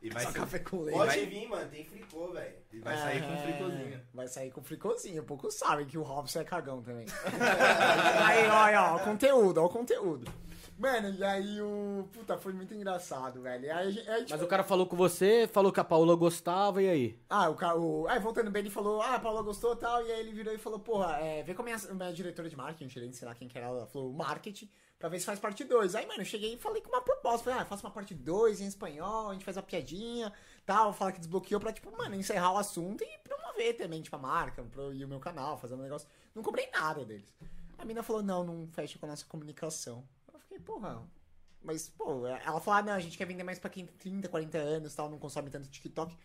E vai, ser- Café com leite. Pode vir, mano, tem fricô, velho. Vai sair com fricozinho. Vai sair com fricozinho. Poucos sabem que o Robson é cagão também. aí, ó, ó, o conteúdo, ó, o conteúdo. Mano, e aí o. Puta, foi muito engraçado, velho. Aí, a gente- aí, tipo, Mas o cara falou com você, falou que a Paola gostava, e aí? Ah, o cara. O... Aí, voltando bem, ele falou, ah, a Paula gostou e tal. E aí ele virou e falou, porra, é, vê com a minha, minha diretora de marketing, gerente, sei lá quem que era, ela falou, marketing, pra ver se faz parte 2. Aí, mano, eu cheguei e falei com uma proposta. Falei, ah, faça uma parte 2 em espanhol, a gente faz uma piadinha, tal, fala que desbloqueou pra, tipo, mano, encerrar o assunto e promover também, tipo, a marca pro, e o meu canal, fazer um negócio. Não cobrei nada deles. A mina falou, não, não fecha com a nossa comunicação. Eu fiquei, porra. Mas, pô, ela falou, ah, não, a gente quer vender mais pra quem tem 30, 40 anos tal, não consome tanto TikTok.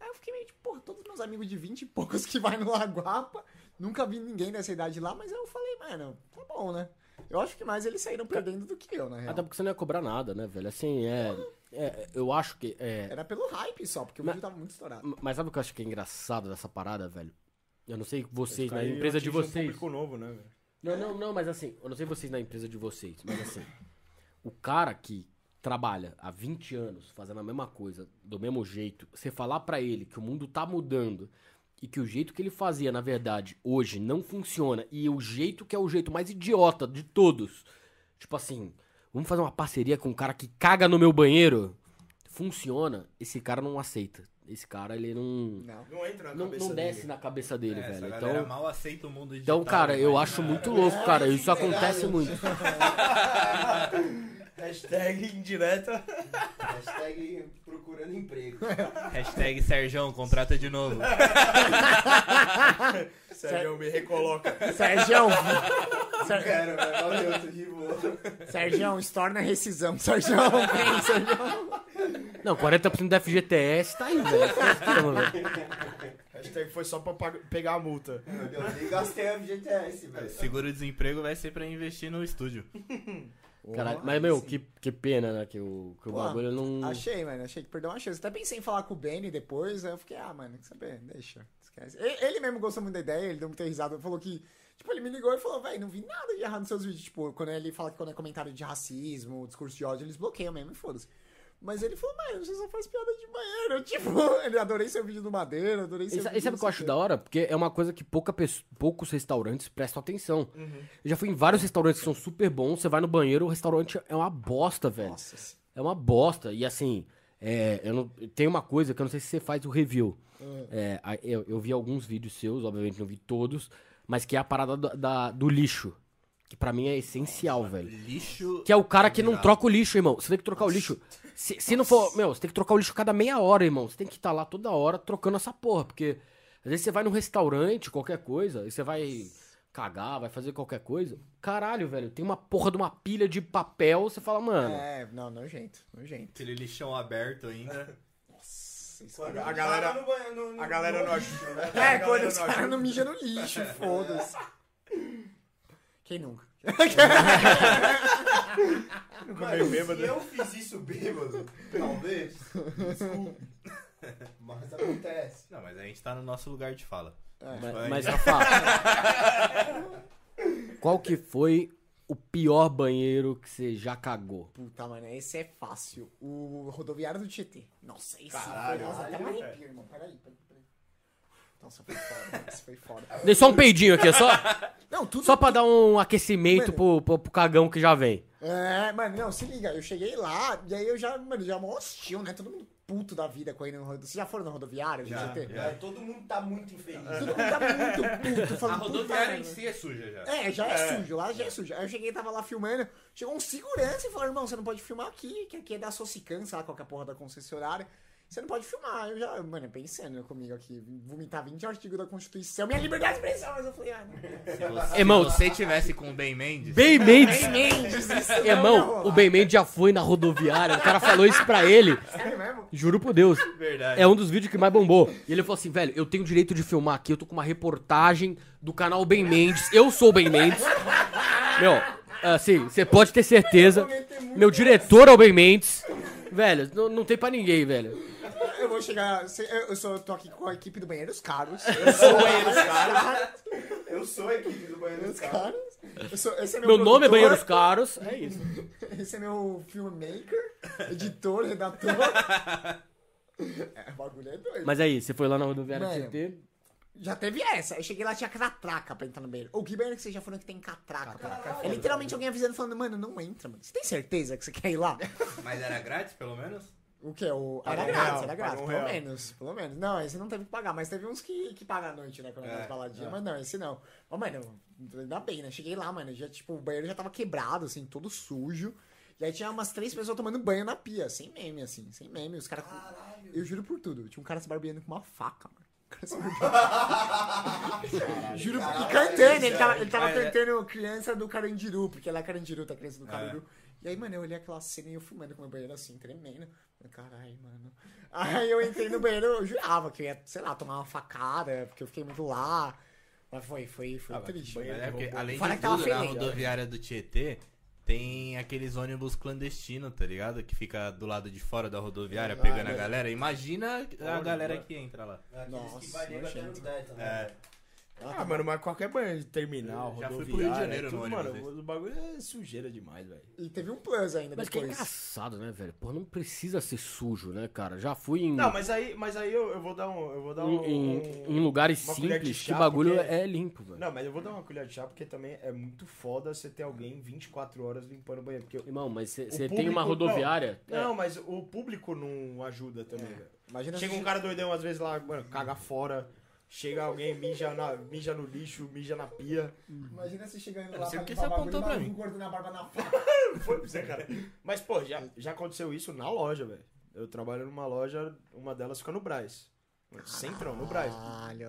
Aí eu fiquei meio tipo, porra, todos meus amigos de 20 e poucos que vai no Laguapa, nunca vi ninguém dessa idade lá, mas eu falei, mano, tá bom, né? Eu acho que mais eles saíram perdendo do que eu, na real. Até porque você não ia cobrar nada, né, velho? Assim, é. É, eu acho que. É, Era pelo hype só, porque o Mas- vídeo tava muito estourado. mas sabe o que eu acho que é engraçado dessa parada, velho? Eu não sei vocês, na Aí empresa de um vocês. público novo, né, velho? Não, não, não, mas assim, eu não sei vocês na empresa de vocês, mas assim, o cara que trabalha há 20 anos fazendo a mesma coisa, do mesmo jeito, você falar pra ele que o mundo tá mudando e que o jeito que ele fazia, na verdade, hoje não funciona e o jeito que é o jeito mais idiota de todos, tipo assim, vamos fazer uma parceria com um cara que caga no meu banheiro, funciona, esse cara não aceita. Esse cara, ele não. Não. Não entra na Não, cabeça não desce dele. na cabeça dele, É, velho. Então, mal aceita o mundo digital. então, cara, eu imagina- acho muito louco, cara. Isso acontece muito. Hashtag indireta. Hashtag procurando emprego. Hashtag Serjão, contrata de novo. Sérgio, me recoloca. Sérgio, Ser... quero, velho. Valeu, tô de boa. Sérgio, estorna a rescisão. Sérgio, vem, Sérgio. Não, 40% da FGTS tá aí, velho. Hashtag foi só pra pegar a multa. Eu nem gastei a FGTS, velho. Seguro-desemprego vai ser pra investir no estúdio. Caralho, mas, meu, que, que pena, né? Que o, que o Pô, bagulho não. Achei, mano. Achei que perdeu uma chance. Até pensei em falar com o Benny depois. Aí eu fiquei, ah, mano, quer saber? Deixa. Esquece. E- Ele mesmo gostou muito da ideia. Ele deu muita risada. Falou que. Tipo, ele me ligou e falou, velho, não vi nada de errado nos seus vídeos. Tipo, quando ele fala que quando é comentário de racismo, discurso de ódio, eles bloqueiam mesmo e foda-se. Mas ele falou, mano, você só faz piada de banheiro. Tipo, ele adorei seu vídeo do Madeira, adorei seu E, vídeo e sabe o que eu acho da hora? Porque é uma coisa que pouca poucos restaurantes prestam atenção. Eu já fui em vários restaurantes que são super bons, você vai no banheiro, o restaurante é uma bosta, velho. Nossa. É uma bosta. E assim, é, eu não, tem uma coisa que eu não sei se você faz o review. É, a- eu, eu vi alguns vídeos seus, obviamente não vi todos, mas que é a parada do, da- do lixo. Que pra mim é essencial, velho. Lixo. Que é o cara que não troca o lixo, irmão. Você tem que trocar o lixo. Se, se não for. Meu, você tem que trocar o lixo cada meia hora, irmão. Você tem que estar lá toda hora trocando essa porra. Porque às vezes você vai num restaurante, qualquer coisa, e você vai cagar, vai fazer qualquer coisa. Caralho, velho, tem uma porra de uma pilha de papel. Você fala, mano. É, não, nojento, nojento. Aquele lixão aberto ainda. Quando A eu galera- tava no banheiro- no- no- A galera no não lixo, ajuda. né? É, A quando galera os não caras não mijam no lixo, foda-se. Quem nunca? Mano, se eu fiz isso bêbado, talvez, desculpe. Mas acontece. Não, mas a gente tá no nosso lugar de fala. Mas, Vai. mas Rafa, qual que foi o pior banheiro que você já cagou? Puta, mano, esse é fácil. O rodoviário do Tietê. Nossa, esse Caralho, foi... Nossa, até um arrepio, irmão. Peraí, peraí, peraí. Nossa, foi foda, esse foi foda. Dei só um peidinho aqui, é só, Não, tudo... só pra dar um aquecimento pro, pro, pro cagão que já vem. É, mano, não, se liga, eu cheguei lá, e aí eu já, mano, já mó hostil, né? Todo mundo puto da vida com ele no rodoviário. Vocês já foram no rodoviário? do Já. É, todo mundo tá muito infeliz. Todo mundo tá muito puto, A falando rodoviária puta, em si é suja já. É, já é, sujo, lá já é sujo. Aí eu cheguei, tava lá filmando, chegou um segurança e falou, irmão, você não pode filmar aqui, que aqui é da Socican, sei lá qual que é a porra da concessionária. Você não pode filmar. Eu já, mano, pensando comigo aqui, vomitar 20 artigos da Constituição, minha liberdade de expressão, mas eu falei, ah, não. Se Irmão, você tivesse com o Ben Mendes, Bem Mendes. Ben Mendes, isso Irmão, o Ben Mendes já foi na rodoviária, o cara falou isso pra ele. Sério mesmo? Juro por Deus. verdade. É um dos vídeos que mais bombou. E ele falou assim, velho, eu tenho o direito de filmar aqui, eu tô com uma reportagem do canal Ben Mendes, eu sou o Ben Mendes. Meu, assim, você pode ter certeza. Meu diretor é o Ben Mendes. Velho, não, não tem pra ninguém, velho. Eu vou chegar, eu, sou, tô aqui com a equipe do Banheiros Caros. Eu sou o Banheiros Caros. Eu sou a equipe do banheiro dos caras. Caros. Eu sou, esse é meu Meu nome é Banheiros Caros. É isso. Esse é meu filmmaker, editor, redator. É, o bagulho é doido. Mas aí, você foi lá na rodoviária Mano. do CT? Já teve essa. Eu cheguei lá, tinha catraca pra entrar no banheiro. Ou que banheiro que vocês já foram que tem catraca? Catraca é literalmente alguém avisando, falando, mano, não entra, mano. Você tem certeza que você quer ir lá? Mas era grátis, pelo menos? O que? O... Era grátis, era grátis, um pelo real. menos. Pelo menos. Não, esse não teve que pagar, mas teve uns que, que pagam à noite, né? Quando é, É, nas baladinhas. é. Mas não, esse não. Ó, mano, ainda bem, né? Cheguei lá, mano, já, tipo, o banheiro já tava quebrado, assim, todo sujo. E aí tinha umas três pessoas tomando banho na pia, sem meme, assim, sem meme. Os caras. Eu juro por tudo, tinha um cara se barbeando com uma faca, mano. O cara se barbeando. juro por E cantando, ele tava, ele tava Mas é- cantando criança do Carandiru, porque lá é Carandiru, tá criança do Carandiru. E aí, mano, eu olhei aquela cena e eu filmando com o meu banheiro assim, tremendo. Caralho, mano. Aí eu entrei no banheiro, eu jurava que eu ia, sei lá, tomar uma facada, porque eu fiquei muito lá. Mas foi, foi, foi triste. Mas é porque, além Fala de que tava tudo, na rodoviária do Tietê, tem aqueles ônibus clandestinos, tá ligado? Que fica do lado de fora da rodoviária, pegando a galera. Imagina a galera que entra lá. Aqueles Nossa, que? É, Ah, mano, mas qualquer banheiro de terminal, já fui pro Rio de Janeiro é tudo, mano, o bagulho é sujeira demais, velho. E teve um plus ainda Mas que é depois. engraçado, né, velho? Pô, não precisa ser sujo, né, cara? Já fui em, Não, mas aí, mas aí eu, eu vou dar um, eu vou dar um, em, um- em lugares simples que chá, o bagulho porque- é limpo, velho. Não, mas eu vou dar uma colher de chá porque também é muito foda você ter alguém 24 horas limpando o banheiro, porque Irmão, mas você tem uma rodoviária. Não, não, mas o público não ajuda também, velho. Imagina Chega se- um cara doidão, às vezes lá, mano, caga fora. Chega alguém, mija, na, mija no lixo, mija na pia. Imagina você chegando lá não sei você o bagulho, apontou pra mim. cortando a barba na faca. Foi pra você, cara. Mas, pô, já, já aconteceu isso na loja, velho. Eu trabalho numa loja, uma delas fica no Braz. Centrão, no Braz.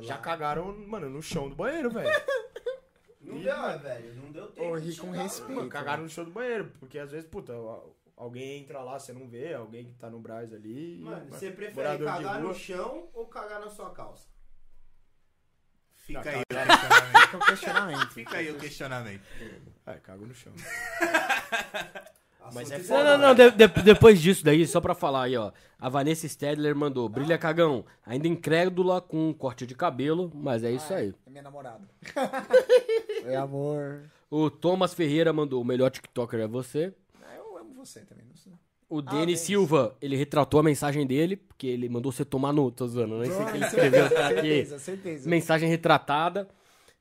Já cagaram, mano, no chão do banheiro, velho. Não deu, é, velho. Não deu tempo. Ô, de ri com respeito. Mano, cagaram no chão do banheiro. Porque às vezes, puta, alguém entra lá, você não vê, alguém que tá no Braz ali. Mano, você prefere cagar no chão ou cagar na sua calça? Fica Tá, aí o tá. questionamento. Fica o questionamento. Fica aí o questionamento. É, cago no chão. Mas é foda, Não, não, não, de- de- depois disso daí, só pra falar aí, ó. A Vanessa Stedler mandou, brilha cagão, ainda incrédula com um corte de cabelo, mas é isso aí. É minha namorada. Oi, amor. O Thomas Ferreira mandou, o melhor TikToker é você. Ah, Eu amo você sei. O Ah, Denis. Silva, ele retratou a mensagem dele, porque ele mandou você tomar no... Tô zoando, não sei o que ele Certeza, escreveu aqui. certeza, certeza. Mensagem retratada.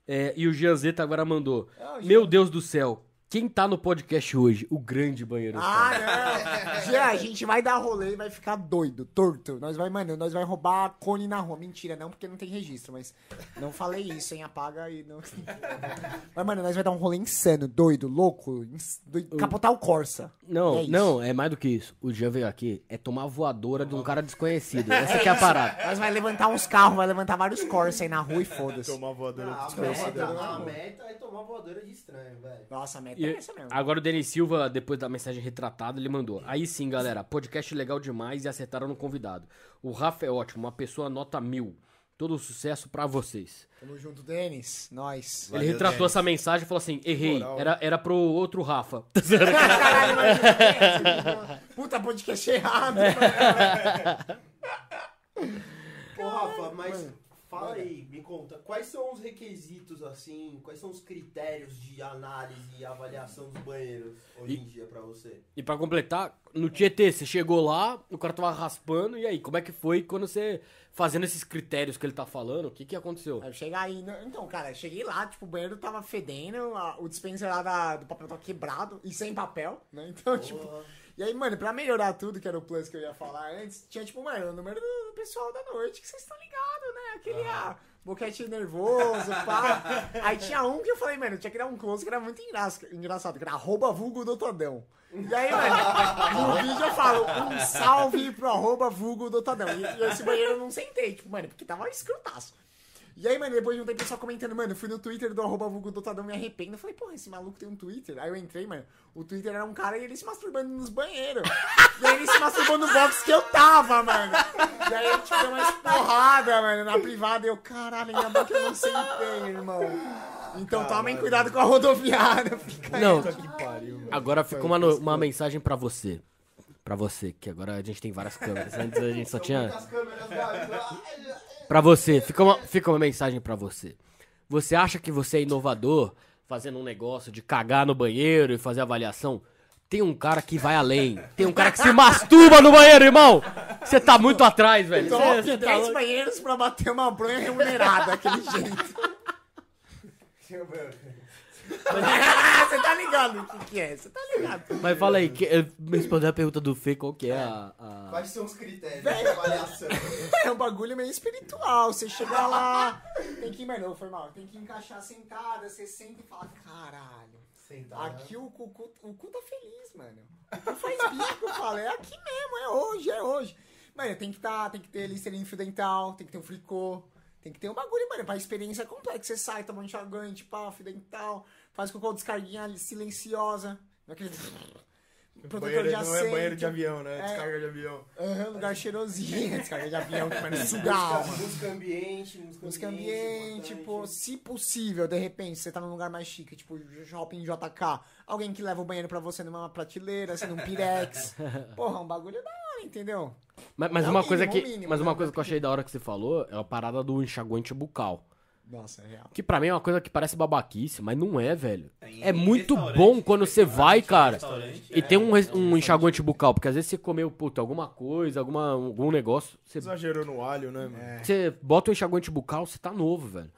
É, e o Gianzeta agora mandou, Ah, meu Deus do céu, quem tá no podcast hoje? O grande banheiro. Ah, não. Jean, a gente vai dar rolê e vai ficar doido, torto. Nós vai, mano, nós vai roubar cone na rua. Mentira, não, porque não tem registro, mas não falei isso, hein? Apaga e não. Mas, mano, nós vai dar um rolê insano, doido, louco, ins- doido, capotar o Corsa. Não, É não, é mais do que isso. O Jean veio aqui, é tomar a voadora de um cara desconhecido. Essa que é a parada. Nós vai levantar uns carros, vai levantar vários Corsa aí na rua e foda-se. Tomar voadora a, desconhecida. meta, a meta é tomar voadora de estranho, velho. Nossa, a meta E agora o Denis Silva, depois da mensagem retratada, ele mandou. Aí sim, galera, podcast legal demais e acertaram no convidado. O Rafa é ótimo, uma pessoa nota mil. Todo sucesso pra vocês. Tamo junto, Denis. Nós. Valeu, ele retratou Denis. essa mensagem e falou assim: errei, Moral. era, era pro outro Rafa. Caralho, mano. Puta podcast errado, mano. Pô, Rafa, mas fala aí, me conta, quais são os requisitos, assim, quais são os critérios de análise e avaliação dos banheiros hoje E- em dia pra você? E pra completar, no Tietê, você chegou lá, o cara tava raspando, e aí, como é que foi quando você, fazendo esses critérios que ele tá falando, o que que aconteceu? Eu chegar aí, então, cara, eu cheguei lá, tipo, o banheiro tava fedendo, a- o dispenser lá da- do papel tava quebrado e sem papel, né? Então, tipo. E aí, mano, pra melhorar tudo, que era o plus que eu ia falar antes, tinha, tipo, mano, o número do pessoal da noite, que vocês estão ligados, né? Aquele, ah, boquete nervoso, pá. Aí tinha um que eu falei, mano, tinha que dar um close que era muito engraçado, engraçado que era arroba vulgo dotadão. E aí, mano, no vídeo eu falo, um salve pro arroba vulgo dotadão. E, e esse banheiro eu não sentei, tipo, mano, porque tava escrutaço. E aí, mano, depois de um tempo, o pessoal comentando, mano, eu fui no Twitter do arroba vulgo dotadão me arrependo. Eu falei, porra, esse maluco tem um Twitter. Aí eu entrei, mano, o Twitter era um cara e ele se masturbando nos banheiros. e aí ele se masturbou no box que eu tava, mano. E aí ele tipo, deu umas porrada, mano, na privada. E eu, caralho, ainda bem que eu não sentei, irmão. Então tomem cuidado com a rodoviária. Fica aí. Não, Puta que pariu, velho. agora ficou uma, uma mensagem pra você. Pra você, que agora a gente tem várias câmeras. Antes a gente só tinha. Pra você, fica uma, fica uma mensagem pra você. Você acha que você é inovador, fazendo um negócio de cagar no banheiro e fazer avaliação? Tem um cara que vai além. Tem um cara que se masturba no banheiro, irmão! Você tá muito atrás, velho. Top cê tá 10 louco. banheiros pra bater uma bronha remunerada, daquele jeito. Você tá ligado o que, que é? Você tá ligado? Mas fala aí, que, eh, responder a pergunta do Fê, qual que é a. a- Quais são os critérios de avaliação? É um bagulho meio espiritual. Você chega lá, tem que, mano, foi mal, tem que encaixar sentada, você senta e fala, caralho. Sentar, Aqui o cu, cu- o cu tá feliz, mano. O cu faz bico, eu falo, é aqui mesmo, é hoje, é hoje. Mano, tem que, tá, tem que ter listerine fio dental, tem que ter um fricô, tem que ter um bagulho, mano, pra experiência completa. Que você sai, toma um enxaguante, pá, fio dental, faz cocô descarguinha silenciosa. Naquele... Protetor Banheiro de não é banheiro de avião, né? É. Descarga de avião. Aham, lugar cheirosinho, descarga de avião, que mano, suga a alma. Música ambiente, música Música ambiente. ambiente, importante. pô, se possível, de repente, você tá num lugar mais chique, tipo shopping JK, alguém que leva o banheiro pra você numa prateleira, assim, num pirex. Porra, um bagulho da hora, entendeu? Mas, mas É uma mínimo, coisa que, mínimo, mas uma né? coisa que eu achei da hora que você falou é a parada do enxaguante bucal. Nossa, é real. Que pra mim é uma coisa que parece babaquice, mas não é, velho. Em É muito bom quando você vai, cara. E é, tem um, res- é um enxaguante bucal, porque às vezes você comeu, puta, alguma coisa, alguma, algum negócio, você, Exagerou no alho, né, mano? É. você bota o enxaguante bucal, você tá novo, velho.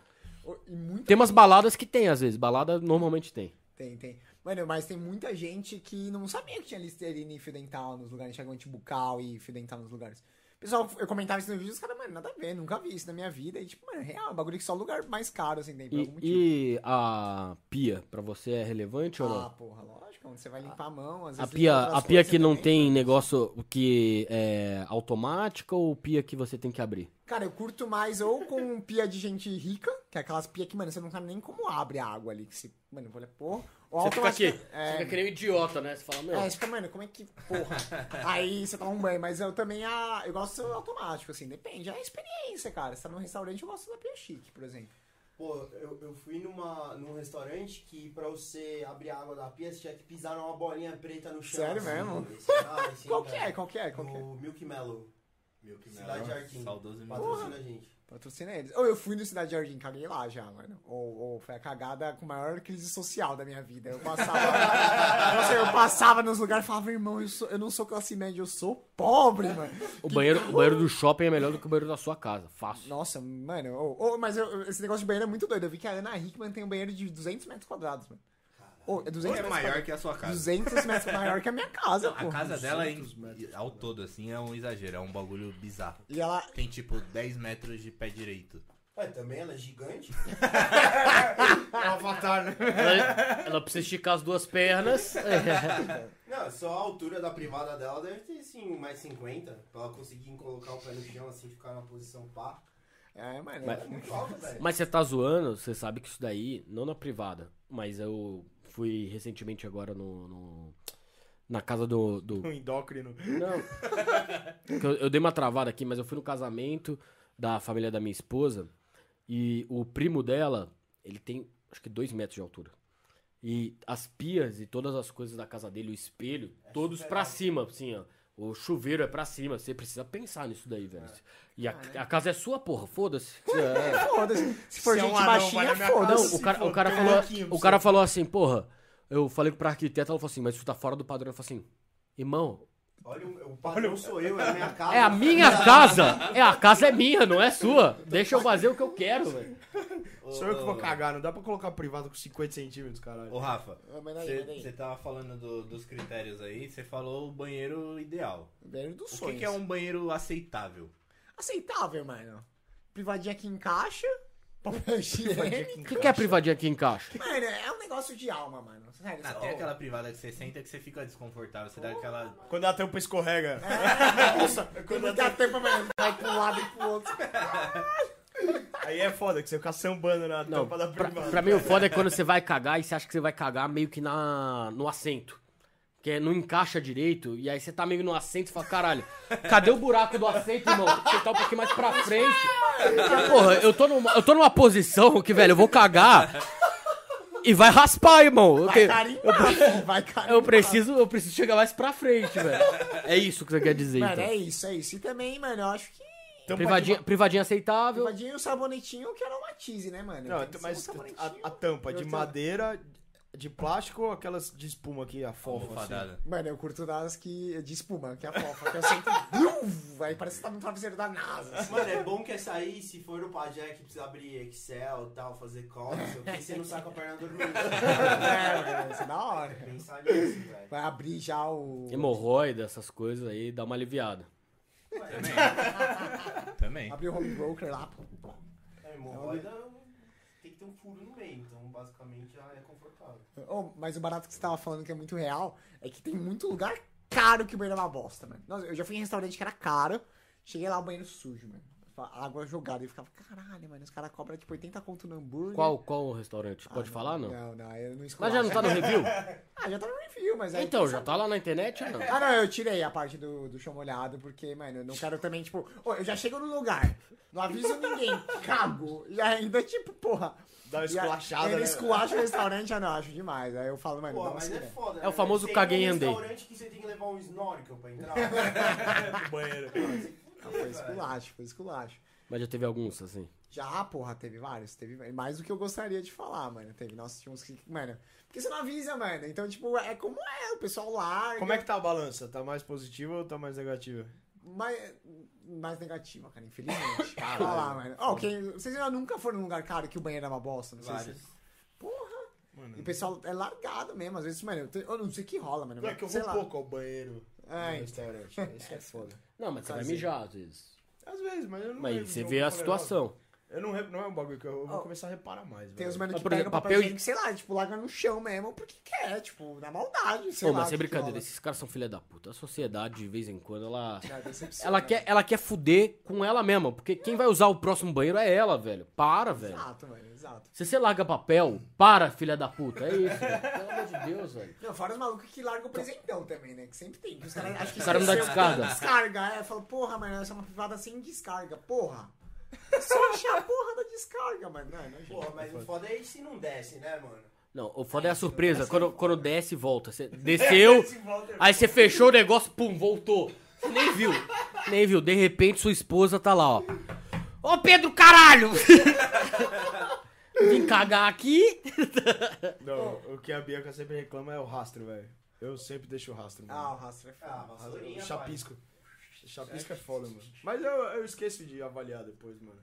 E Tem umas baladas que tem, às vezes. Balada normalmente tem. Tem, tem. Mano, mas tem muita gente que não sabia que tinha listerine e fio dental nos lugares, enxaguante bucal e fio dental nos lugares. Pessoal, eu comentava isso no vídeo, os caras, mano, nada a ver, nunca vi isso na minha vida. E, tipo, mano, é real, é um bagulho que só lugar mais caro, assim, tem, por E, algum motivo. e a pia, pra você é relevante ou Ah, não? porra, lógico, Quando você vai limpar a mão, às A vezes pia, limpa outras a pia que não tem negócio que é automática ou pia que você tem que abrir? Cara, eu curto mais ou com pia de gente rica, que é aquelas pia que, mano, você não sabe nem como abre a água ali. Que você, mano, eu vou pôr. Ou Você fica aqui, É, você fica que nem um idiota, né? Você fala, meu, É, você fica, mano, como é que. Porra. Aí você toma um banho, mas eu também. A, eu gosto automático, assim, depende. É a experiência, cara. Você tá num restaurante, eu gosto da pia chique, por exemplo. Pô, eu, eu fui numa, num restaurante que pra você abrir a água da pia, você tinha que pisar numa bolinha preta no chão. Sério assim, mesmo? esse- ah, assim, Qual que é? Qual que é? Qual que é? No Milk Mellow. Milk Cidade Melon, Jardim. Saudoso Patrocina a gente. Patrocina eles. Ou eu fui no Cidade Jardim, caguei lá já, mano. Ou, ou foi a cagada com a maior crise social da minha vida. Eu passava. Nossa, eu passava nos lugares e falava, irmão, eu, sou- eu não sou classe média, eu sou pobre, mano. o banheiro, o banheiro do shopping é melhor do que o banheiro da sua casa. Fácil. Nossa, mano, ô, mas eu- esse negócio de banheiro é muito doido. Eu vi que a Ana Hickman tem um banheiro de 200 metros quadrados, mano. Ô, é 200 É metros maior que a sua casa. 200 metros maior que a minha casa, A pô. casa dela, em, 200 metros. ao todo, assim, é um exagero. É um bagulho bizarro. E ela. Tem, tipo, 10 metros de pé direito. Ué, também ela é gigante. É o Avatar, né? Ela, ela precisa esticar as duas pernas. Não, só a altura da privada dela deve ter, sim, mais 50. Pra ela conseguir colocar o pé no chão, assim, ficar na posição pá. É, mano. Mas- É muito alto, velho. Mas você tá zoando, você sabe que isso daí, não na privada, mas eu fui recentemente agora no. no- na casa do. do Um endócrino. não. Eu, eu dei uma travada aqui, mas eu fui no casamento da família da minha esposa e o primo dela, ele tem acho que dois metros de altura. E as pias e todas as coisas da casa dele, o espelho, todos super pra cima, assim, ó. O chuveiro é pra cima, você precisa pensar nisso daí, velho. E a, a casa é sua, porra, foda-se. É. Foda-se. Se for Se é um gente anão, vai baixinha, minha foda-se. casa. Não, o cara, o cara falou, pra o cara falou assim, porra, eu falei pro arquiteto, ela falou assim, mas isso tá fora do padrão. Eu falei assim, irmão, Olha, o, o padrão sou eu, é a minha casa. é a minha casa, é a casa é minha, não é sua. Deixa eu fazer o que eu quero, velho. Sou eu que vou cagar, não dá pra colocar privado com 50 centímetros, caralho. Ô, Rafa, você tava falando do- dos critérios aí, você falou o banheiro ideal. Banheiro dos O que, sonhos. que é um banheiro aceitável? Aceitável, mano. Privadinha que encaixa. Papel higiênico. O que, que é privadinha aqui em caixa? Mano, é um negócio de alma, mano. Sério. Ah, só- tem aquela privada que você senta que você fica desconfortável, você dá aquela... Quando a tampa escorrega. Nossa, quando dá tempo, mano, vai pro lado e pro outro. Aí é foda, que você fica sambando na Não, tampa da pra, privada. pra mim o foda é quando você vai cagar e você acha que você vai cagar meio que na, no assento. Que não encaixa direito, e aí você tá meio no assento e fala, caralho, cadê o buraco do assento, irmão? Você tá um pouquinho mais pra frente. Porra, eu tô, numa, eu tô numa posição que, velho, eu vou cagar e vai raspar, irmão. Eu, Vai carimbar, filho, vai carimbar. eu preciso, eu preciso chegar mais pra frente, velho. É isso que você quer dizer, Mano, então. é isso, é isso. E também, mano, eu acho que. Tampa Privadinha, de... privadinha aceitável. Privadinha e o sabonetinho que aromatize, né, mano? Não, que mas um a, a tampa de tenho- madeira, de plástico ou aquelas de espuma aqui, a fofa, assim? Mano, eu curto das que, de espuma, que é a fofa, que eu sempre... Aí parece que tá no travesseiro da NASA. assim. Mano, é bom que essa aí, se for no pajé que precisa abrir Excel e tal, fazer call, não sei o que, você não sai com a perna dormindo. É, mano, isso é da hora. Pensar nisso, velho. Vai abrir já o... Hemorroida, essas coisas aí, dá uma aliviada. Também. Também. Abrir o home broker lá. É, hemorroida tem que ter um furo no meio, então basicamente já é confortável. Oh, mas o barato que você tava falando que é muito real é que tem muito lugar caro que o banheiro é uma bosta, mano. Nossa, eu já fui em restaurante que era caro, cheguei lá, o banheiro sujo, mano. Água jogada. E eu ficava, caralho, mano, os caras cobram tipo 80 conto no hambúrguer. Qual, qual o restaurante? Ah, Pode falar, não? Não, não, eu não Mas esculacho. já não tá no review? Ah, já tá no review, mas aí... Então, já tá lá na internet ou não? Ah, não, eu tirei a parte do, do chão molhado, porque, mano, eu não quero também, tipo, ô, eu já chego no lugar, não aviso ninguém, cago, e ainda, tipo, porra. Dá uma esculachada, Ele né? esculacha o restaurante, eu não acho demais. Aí eu falo, mano, Pô, mas é foda, É o famoso Tem caguei e um andei. restaurante que você tem que levar um snorkel pra entrar. no banheiro. Foi esculacho, foi esculacho. Mas já teve alguns, assim. Já, porra, teve vários, teve mais do que eu gostaria de falar, mano. Teve, nossa, tinha uns que, mano, porque você não avisa, mano. Então, tipo, é como é, o pessoal larga. Como é que tá a balança? Tá mais positiva ou tá mais negativa? mais, mais negativa, cara, infelizmente. Falar, mano. Ó, quem, vocês já nunca foram num lugar caro que o banheiro é uma bosta, não sei Vários. se... Porra! Mano, E o pessoal é largado mesmo, às vezes, mano, eu, te- eu não sei o que rola, mano. não é que eu sei vou lá. pouco ao banheiro É, no restaurante. Isso é foda. Não, mas você vai mijar às vezes. Às vezes, mas eu não Mas lembro você vê a falei, situação. "Nossa, Eu não, não é um bagulho que eu, eu vou começar a reparar mais, Tem velho. os Mas, que pegam papel papel higiênico, sei lá, tipo, larga no chão mesmo, porque quer, tipo, na maldade, sei Pô, lá. mas que brincadeira, rola. esses caras são filha da puta. A sociedade, de vez em quando, ela. Decepciona, Ela né? quer, ela quer fuder com ela mesma, porque quem vai usar o próximo banheiro é ela, velho. Para, velho. Exato, mano, exato. Se você larga papel, para, filha da puta. É isso, velho. Pelo amor de Deus, velho. Não, fora os malucos que largam o presentão também, né? Que sempre tem. Que os caras O cara não dá descarga. Descarga, é. Fala, porra, mano, essa é uma privada sem descarga. Porra. É só achar a porra da descarga, mano. Não, não, Porra, mas o foda é se não desce, né, mano? Não, o foda é a surpresa. Quando, quando desce e volta. Você desceu, aí você fechou o negócio, pum, voltou. Você nem viu. Nem viu. De repente sua esposa tá lá, ó. Ô Pedro, caralho! Vim cagar aqui. Não, o que a Bianca sempre reclama é o rastro, velho. Eu sempre deixo o rastro, Ah, o mano. rastro é foda. Ah, vassourinha, O chapisco. Chapisco é foda, mano. Mas eu, eu esqueço de avaliar depois, mano.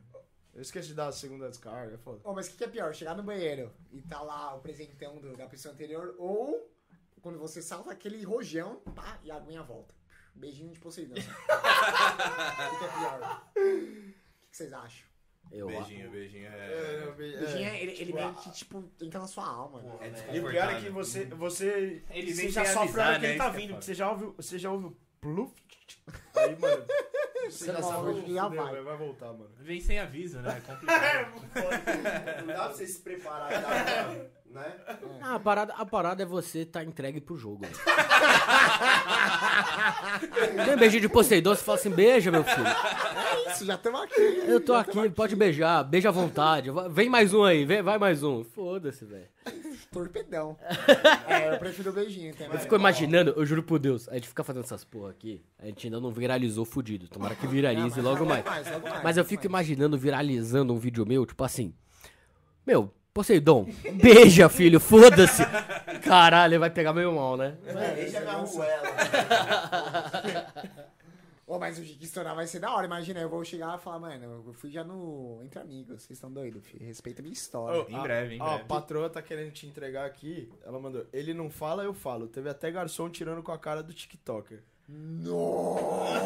Eu esqueço de dar a segunda descarga, é foda. Ô, mas o que, que é pior? Chegar no banheiro e tá lá o presentão do- da pessoa anterior ou quando você salta aquele rojão, pá, e a aguinha volta. Beijinho de Poseidon. o que, que é pior? O que, que vocês acham? Eu, Beijinho, beijinho. É, É, Beijinho, é. ele, ele meio que, tipo, entra na sua alma, né? é E o pior é que você, você, Ele você vem já sofre avisar, que né? ele tá Isso que é vindo. Você já ouve, você já ouve o pluf. Aí, mano, você já Não, sabe onde já vai. vai voltar, mano. Vem sem aviso, né? É complicado. Não dá pra você se preparar, tá, né? Ah, a, parada, a parada é você tá entregue pro jogo. Tem um beijinho de Poseidon, você fala assim, beija, meu filho. É isso, já estamos aqui. Eu tô aqui, pode beijar, beija à vontade. Vem mais um aí, vem, vai mais um. Foda-se, velho. Torpedão. é, eu prefiro o beijinho também. Eu fico imaginando, eu juro por Deus, a gente fica fazendo essas porra aqui, a gente ainda não viralizou fudido. Tomara que viralize Não, logo mais. mais, logo mais, Mas eu fico mais. imaginando viralizando um vídeo meu, tipo assim. Meu, Poseidon, beija, filho, foda-se. Caralho, vai pegar meio mal, né? Deixa minha ruela. Mas o que estourar vai ser da hora. Imagina, eu vou chegar e falar, mano, eu fui já no Entre Amigos, vocês estão doidos, filho. Respeita a minha história. Em breve, em Ó, a patroa tá querendo te entregar aqui. Ela mandou. Ele não fala, eu falo. Teve até garçom tirando com a cara do TikToker. Nossa,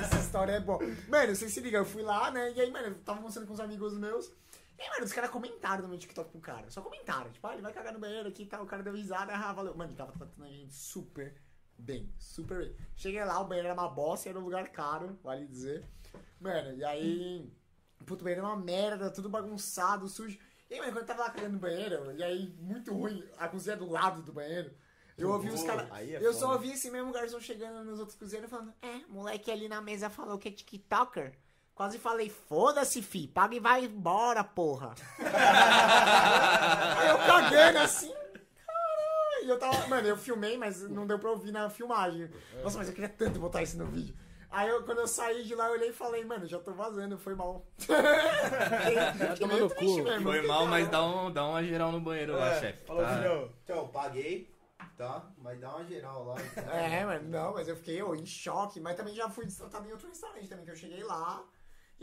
essa história é boa. Mano, vocês se ligam, eu fui lá, né? E aí, mano, eu tava mostrando com os amigos meus. E aí, mano, os caras comentaram no meu TikTok pro cara. Só comentaram. Tipo, ah, ele vai cagar no banheiro aqui e tal. O cara deu risada. Ah, valeu. Mano, ele tava tratando a gente super bem. Super bem. Cheguei lá, o banheiro era uma bosta, era um lugar caro, vale dizer. Mano, e aí. Puto, o banheiro era uma merda, tudo bagunçado, sujo. E aí, mano, quando eu tava lá cagando no banheiro, e aí, muito ruim, a cozinha do lado do banheiro. Eu ouvi os caras. é Eu só foda. ouvi esse mesmo garçom chegando nos outros cozinheiros falando: É, moleque ali na mesa falou que é TikToker. Quase falei, foda-se, fi, paga e vai embora, porra. Aí eu cagando assim. E eu tava, mano, eu filmei, mas não deu pra ouvir na filmagem. Nossa, mas eu queria tanto botar isso no vídeo. Aí eu, quando eu saí de lá, eu olhei e falei, mano, já tô vazando, foi mal. No triste cu. mesmo, Foi mal, mas dá, um, dá uma geral no banheiro lá, chefe. Falou, tá? filhão. Então, paguei, tá? Mas dá uma geral lá. então. É, mano, não, mas eu fiquei ô, em choque. Mas também já fui destratado em outro restaurante também, que eu cheguei lá.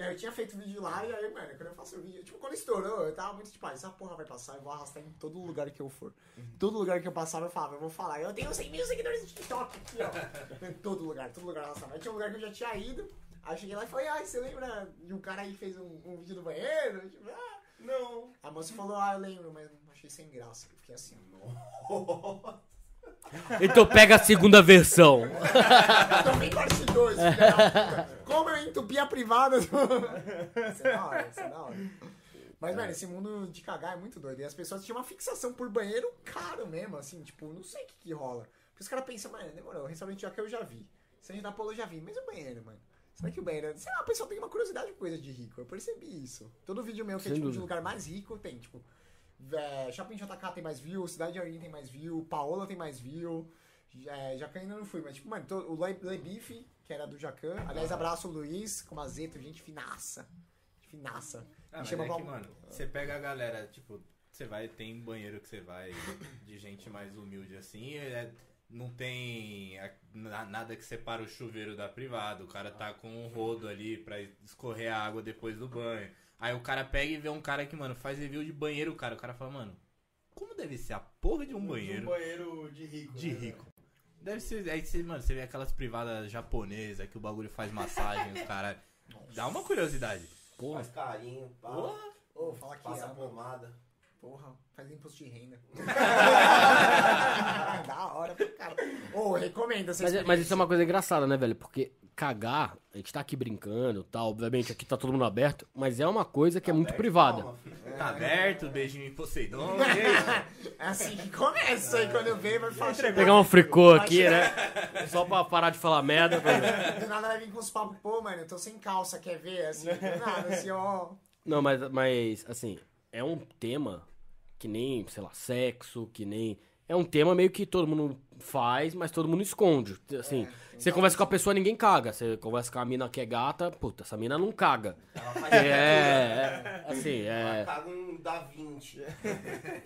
E aí eu tinha feito vídeo lá, e aí, mano, quando eu faço o vídeo, tipo, quando estourou, eu tava muito tipo, ah, essa porra vai passar, eu vou arrastar em todo lugar que eu for. Todo lugar que eu passava, eu falava, eu vou falar, eu tenho 100 mil seguidores no TikTok aqui, ó. em todo lugar, todo lugar arrastava. Aí tinha um lugar que eu já tinha ido, aí eu cheguei lá e falei, ai, você lembra de um cara aí que fez um, um vídeo no banheiro? Tipo, ah, Não. a moça falou, ah, eu lembro, mas achei sem graça. Eu fiquei assim, ó. Então pega a segunda versão. Vem parte 2, filha da puta. Como eu entupi a privada do... Isso é da hora, isso é da hora. Mas, mano, esse mundo de cagar é muito doido. E as pessoas tinham uma fixação por banheiro caro mesmo, assim, tipo, não sei o que que rola. Porque os caras pensam, mano, demorou, o restaurante já que eu já vi. Sangue da Polo eu já vi, mas o banheiro, mano. Será que o banheiro... Sei lá, a pessoa tem uma curiosidade com coisa de rico. Eu percebi isso. Todo vídeo meu que é Sem tipo de dúvida. lugar mais rico tem, tipo... É, Shopping JK tem mais view, Cidade de Jardim tem mais view, Paola tem mais view. É, Jacan ainda não fui, mas tipo, mano, to- o Le, Le Bife, que era do Jacan. Aliás, abraço o Luiz, com Mazeto, gente finaça. Finaça. Ah, chama é pra que, mano, você pega a galera, tipo, você vai, tem banheiro que você vai de gente mais humilde assim, é- não tem na- nada que separa o chuveiro da privada, o cara tá com um rodo ali pra escorrer a água depois do banho. Aí o cara pega e vê um cara que, mano, faz review de banheiro, cara, o cara fala, mano, como deve ser a porra de um banheiro Um banheiro de rico. de né, rico? Deve ser, aí você, mano, você vê aquelas privadas japonesas que o bagulho faz massagem, os caras. Dá uma curiosidade. Porra. Faz carinho, pá, Ô, fala que passa ama. pomada. Porra, faz imposto de renda. da hora pra cara. Ô, recomendo essa Mas, experiência. mas isso é uma coisa engraçada, né, velho? Porque cagar, a gente tá aqui brincando tal, obviamente aqui tá todo mundo aberto, mas é uma coisa que é muito privada. Calma. Tá aberto, beijinho em Poseidon. é. É assim que começa, aí quando eu vejo, vai falar. Pegar um fricô aqui, né? Só pra parar de falar merda. Do nada vai vir com os papos, pô, mano, eu tô sem calça, quer ver? Assim, do nada, assim, ó. Não, mas, mas, assim, é um tema que nem, sei lá, sexo, que nem. É um tema meio que todo mundo faz, mas todo mundo esconde. Assim, você conversa com a pessoa, ninguém caga. Você conversa com a mina que é gata, puta, essa mina não caga. Ela faz É, é, assim, Ela é. caga um da 20.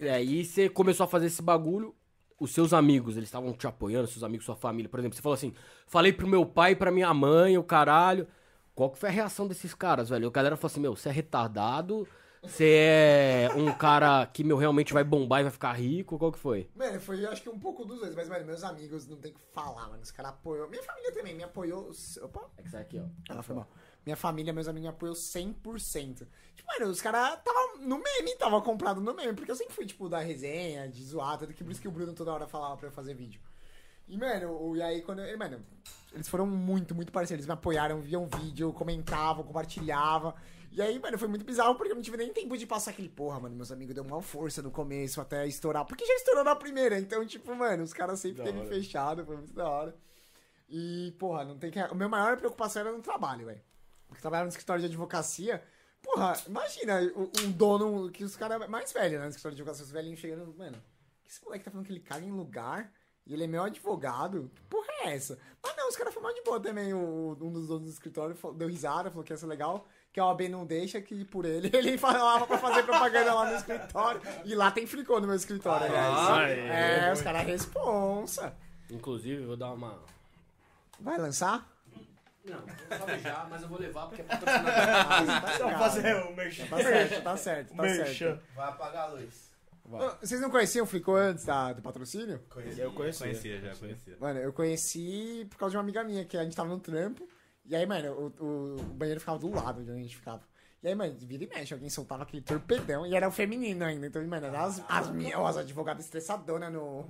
E aí você começou a fazer esse bagulho, os seus amigos, eles estavam te apoiando, seus amigos, sua família, por exemplo, você falou assim, falei pro meu pai pra minha mãe, o caralho. Qual que foi a reação desses caras, velho? A galera falou assim, meu, você é retardado, você é um cara que, meu, realmente vai bombar e vai ficar rico, qual que foi? Mano, foi acho que um pouco dos dois, mas, mano, meus amigos não tem o que falar, mano. Os caras apoiam. Minha família também me apoiou. Opa, É que sai aqui, ó. ela foi mal. Minha família, meus amigos me apoiou 100%. Tipo, mano, os caras tava no meme, tava comprado no meme, porque eu sempre fui, tipo, da resenha, de zoar, tanto que por isso que o Bruno toda hora falava pra eu fazer vídeo. E, mano, o- e aí quando eu, mano, eles foram muito, muito parceiros, eles me apoiaram, viam vídeo, comentavam, compartilhavam. E aí, mano, foi muito bizarro porque eu não tive nem tempo de passar aquele porra, mano. Meus amigos deu uma força no começo até estourar. Porque já estourou na primeira, então, tipo, mano, os caras sempre teve fechado, foi muito da hora. E, porra, não tem que. O meu maior preocupação era no trabalho, velho. Porque trabalhava no escritório de advocacia. Porra, imagina um dono que os caras mais velhos, né? No escritório de advocacia, os velhinhos chegando, mano, que esse moleque tá falando que ele caga em lugar e ele é meu advogado? Que porra é essa? Mas não, os caras foram mal de boa também. O, um dos donos do escritório deu risada, falou que ia ser legal. Que a OAB não deixa, que por ele ele falava pra fazer propaganda lá no escritório. E lá tem fricô no meu escritório, Ah, aliás. é. É, os caras responsa. Inclusive, vou dar uma... Vai lançar? Não, eu vou beijar, mas eu vou levar porque é patrocinador. Ah, tá Só fazer o merchan. Tá certo, tá certo, tá Merchan. certo. Vai apagar a luz. Ô, Vocês não conheciam o Flicô antes da- do patrocínio? Conheci. Eu conheci. Conhecia, já conhecia. Mano, eu conheci por causa de uma amiga minha, que a gente tava no trampo. E aí, mano, o, o- o banheiro ficava do lado de onde a gente ficava. E aí, mano, vira e mexe, alguém soltava aquele torpedão e era o feminino ainda. Então, mano, eram as, as minhas, as advogadas estressadonas no.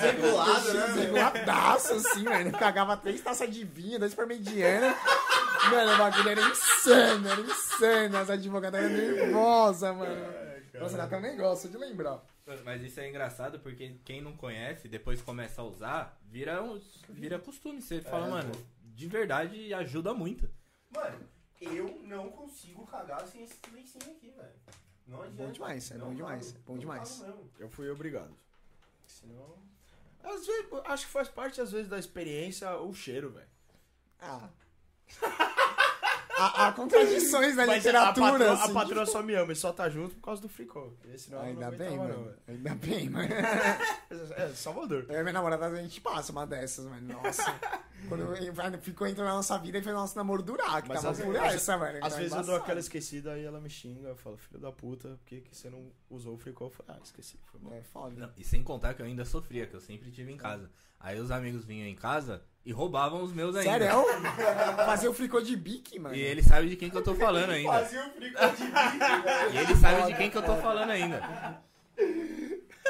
Regulado, né? Reguladaço, assim, mano. Cagava três taças de vinho, dois por mediana. Mano, o bagulho era insano, era insano. As advogadas eram nervosas, mano. Nossa, um negócio de lembrar. Mas isso é engraçado porque quem não conhece, depois começa a usar, vira, um, vira costume. Você fala, mano, de verdade ajuda muito. Mano, eu não consigo cagar sem esse lencinho aqui, velho. Não adianta. Bom demais, é Não bom demais, cago, é bom não demais. Eu fui obrigado. Senão. Às vezes, acho que faz parte, às vezes, da experiência o cheiro, velho. Ah. Há, há contradições na Mas a literatura, patroa, assim. a patroa só me ama e só tá junto por causa do fricô. Senão ela Ainda não bem, aguentava, mano. não, Ainda bem, mano. velho. É, Salvador. Eu e minha namorada, a gente passa uma dessas, mano. Nossa. Quando ficou entrando na nossa vida e foi nosso namoro durar, que Mas tava às- por às- essa, mano. Às vezes eu dou aquela esquecida aí ela me xinga. Eu falo, filho da puta, por que, que você não usou o fricô? Eu falo, ah, esqueci. Foi mal. É foda. Não, e sem contar que eu ainda sofria, que eu sempre tive em casa. Aí os amigos vinham em casa e roubavam os meus ainda. Sério? Fazer o fricô de bique, mano. E ele sabe de quem que eu tô falando ainda. Fazia o fricô de bico. E ele sabe de quem que eu tô falando ainda.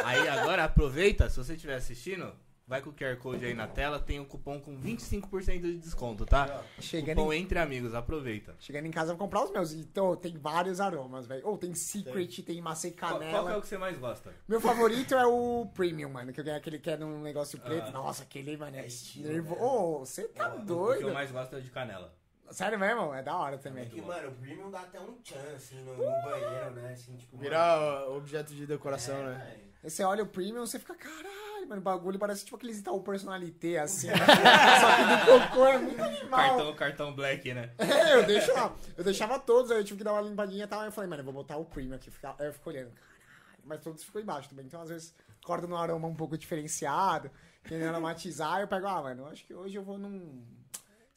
Aí agora aproveita, se você estiver assistindo, vai com o QR Code aí na tela, tem um cupom com 25% de desconto, tá? Chegando Cupom em, entre amigos, aproveita. chegando em casa, eu vou comprar os meus. Então, tem vários aromas, velho. Ou tem Secret, tem, maçã e Qual, canela. qual que é o que você mais gosta? Meu favorito é o Premium, mano. Que eu ganhei aquele que é num negócio preto. Ah. Nossa, aquele, mano, é estilo, nervo... né? Ô, você tá O que doido. eu mais gosto é o de canela. Sério mesmo? É da hora também. É que, mano, o premium dá até um tchan, assim, no, no banheiro, né? Assim, tipo, Virar ó, objeto de decoração, mano, né? é. Aí Você olha o Premium, você fica, caralho, mano, o bagulho parece tipo aqueles Itaú Personalité, assim. né? Só que do cocô é muito animal. Cartão, cartão black, né? É, eu deixo lá. Eu deixava todos, aí eu tive que dar uma limpadinha e tal. Aí eu falei, mano, eu vou botar o Premium aqui. Aí eu fico olhando, caralho. Mas todos ficou embaixo também. Então, às vezes, acordo num aroma um pouco diferenciado, querendo aromatizar, eu pego, ah, mano, eu acho que hoje eu vou num.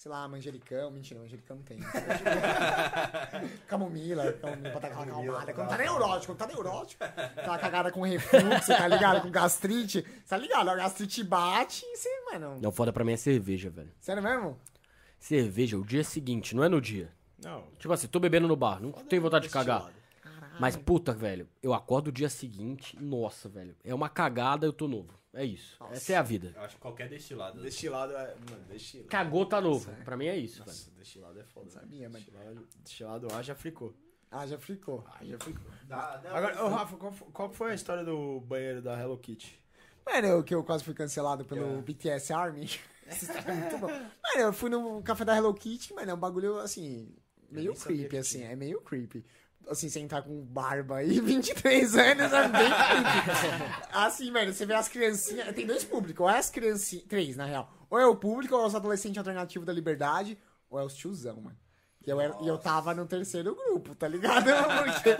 Sei lá, manjericão. Mentira, manjericão não tem. camomila, camomila pra dar aquela acalmada. Quando tá neurótico, quando tá neurótico, aquela cagada com refluxo, tá ligado? Com gastrite. Tá ligado? A gastrite bate e você, mano. Não, foda pra mim é cerveja, velho. Sério mesmo? Cerveja, o dia seguinte, não é no dia. Não. Tipo assim, tô bebendo no bar, não tenho vontade de cagar. Mas, puta, velho, eu acordo o dia seguinte, nossa, velho, é uma cagada, eu tô novo. É isso. Essa é a vida. Eu acho que qualquer destilado. Destilado é. Mano, destilado. Cagou, tá novo. Pra mim é isso, velho. Nossa, destilado é foda. Sabia, mas- Destilado, destilado A já fricou. Ah, já ficou. Ah, já fricou. Dá- dá Agora, ô Rafa, qual, qual foi a história do banheiro da Hello Kitty? Mano, que eu quase fui cancelado pelo É. BTS Army. Essa história é muito bom. Mano, eu fui no café da Hello Kitty, mano, é um bagulho, assim, meio creepy, assim, é meio creepy. Assim, você entrar com barba e 23 anos é bem. Assim, mano, você vê as criancinhas, tem dois públicos, ou é as criancinhas, três, na real. Ou é o público, ou é os adolescentes alternativos da liberdade, ou é os tiozão, mano. E eu, era, e eu tava no terceiro grupo, tá ligado? Porque...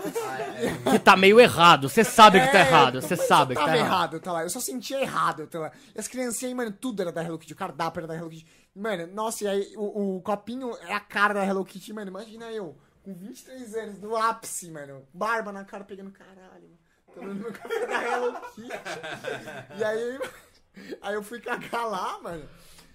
Que tá meio errado, você sabe que tá É, errado, você tô- sabe que tá tava errado. tá lá. Eu só sentia errado, tá lá. E as criancinhas, mano, tudo era da Hello Kitty. O cardápio era da Hello Kitty. Mano, nossa, e aí o, o copinho é a cara da Hello Kitty, mano. Imagina eu, com 23 anos, no ápice, mano. Barba na cara, pegando caralho, mano. Café da Hello Kitty. E aí, aí eu fui cagar lá, mano.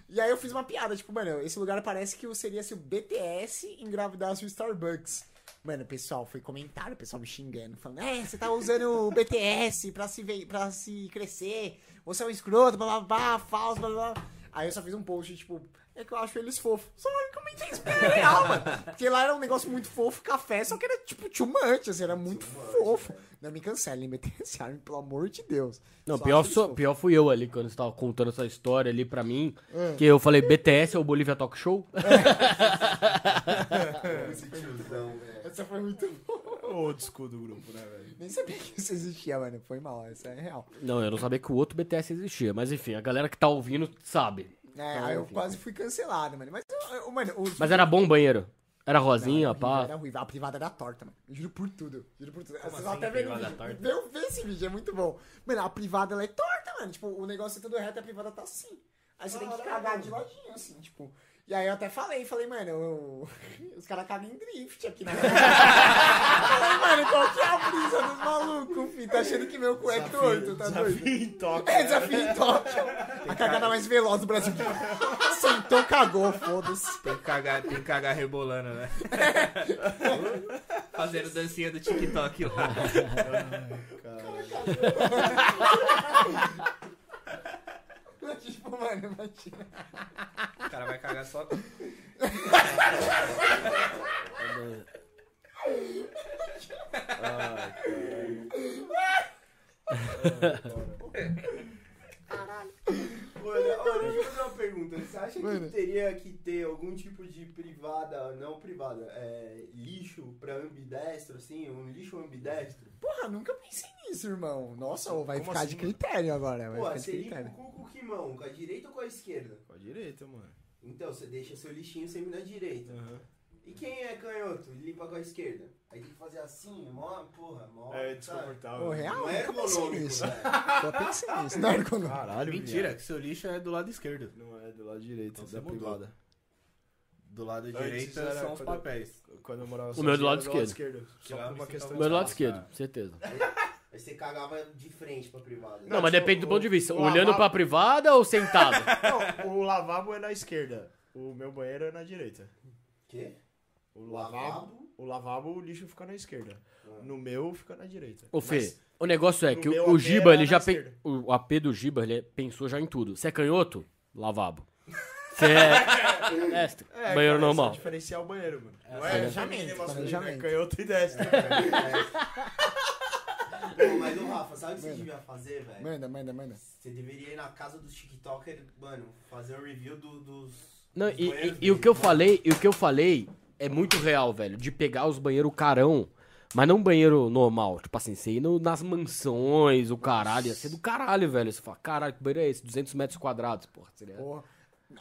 E aí eu fiz uma piada, tipo, mano, esse lugar parece que seria se o BTS engravidasse o Starbucks. Mano, pessoal foi comentário, pessoal me xingando, falando, é, você tá usando o BTS pra se, ve- pra se crescer, você é um escroto, blá blá blá, falso, blá. blá." Aí eu só fiz um post, tipo, é que eu acho eles fofos. Só eu comentei isso pra real, mano. Porque lá era um negócio muito fofo, café, só que era tipo too much, assim, era muito fofo. Não me cancelem, BTS Army, pelo amor de Deus. Não, Só pior, acho eles sou- fofos. pior fui eu ali quando você tava contando essa história ali pra mim. Que eu falei, BTS é o Bolívia Talk Show? Esse tiozão, velho. Essa foi muito boa. O old school do grupo, né, velho? Nem sabia que isso existia, mano. Foi mal, essa é real. Não, eu não sabia que o outro BTS existia. Mas enfim, a galera que tá ouvindo sabe. É, Então, aí eu enfim. quase fui cancelado, mano. Mas, eu- mano, os... Mas era bom o banheiro. Era rosinha, Não, era horrível, pá. Era ruim. A privada era torta, mano. Juro por tudo. Juro por tudo. Vocês assim, vão até ver torta? Vê, esse vídeo, é muito bom. Mano, a privada ela é torta, mano. Tipo, o negócio é tudo reto e a privada tá assim. Aí você tem que cagar de ladinho, assim, tipo. E aí eu até falei, falei, mano, eu- os caras cagam em drift aqui na Falei, mano, qual que é a brisa dos malucos, filho? Tá achando que meu cu é torto, tá doido? Desafio em toque. É, desafio em Tóquio. A cagada mais veloz do Brasil. Sentou, cagou, foda-se. Tem que cagar, tem que cagar rebolando, né? Fazendo dancinha do TikTok lá. Tipo, mano, imagina. O cara vai cagar só. Olha, olha, deixa eu fazer uma pergunta. Você acha Mano. que teria que ter algum tipo de privada, não privada, é, lixo pra ambidestro, assim? Um lixo ambidestro? Porra, nunca pensei nisso, irmão. Nossa, vai Como ficar assim, de mano? critério agora. Vai Pô, ficar de você limpa critério. o cu com que mão? Com a direita ou com a esquerda? Com a direita, mano. Então, você deixa seu lixinho sempre na direita. É canhoto? Limpa com a esquerda. Aí tem que fazer assim, mó, porra, mó. É desconfortável. Ô, real? Não é ergonômico, nisso. né? Só pensei nisso. Não é ergonômico. Caralho, Mentira, viado. que seu lixo é do lado esquerdo. Não é do lado direito Então da você mudou. privada. Do lado Antes direito era são os quando- papéis. Quando eu morava O meu é do lado esquerdo. Só Tirava por uma e questão O meu do lado esquerdo, certeza. Aí você cagava de frente pra privada. Não, mas tipo, depende do o- ponto de vista. Olhando lavabo- pra privada ou sentado? Não, o lavabo é na esquerda. O meu banheiro é na direita. Quê? O lavabo, o lavabo, o lixo fica na esquerda. No meu fica na direita. Ô, Fê, Mas- o negócio é que o, o Giba, ele já pe... O AP do Giba, ele pensou já em tudo. Você é canhoto? Lavabo. Você é... Destro. É, Banheiro cara, é normal. diferenciar o banheiro, mano. Não é planejamento, é canhoto e destro. Pô, mas o Rafa, sabe o que você devia fazer, velho? Manda, manda, manda. Você deveria ir na casa dos TikTokers, mano, fazer um review do- dos. Não, dos e, e- e o que eu falei, e o que eu falei é muito real, velho. De pegar os banheiros carão, mas não banheiro normal. Tipo assim, você ir nas mansões, o caralho. Ia ser do caralho, velho. Você fala, caralho, que banheiro é esse? 200 metros quadrados, porra. Seria... Porra.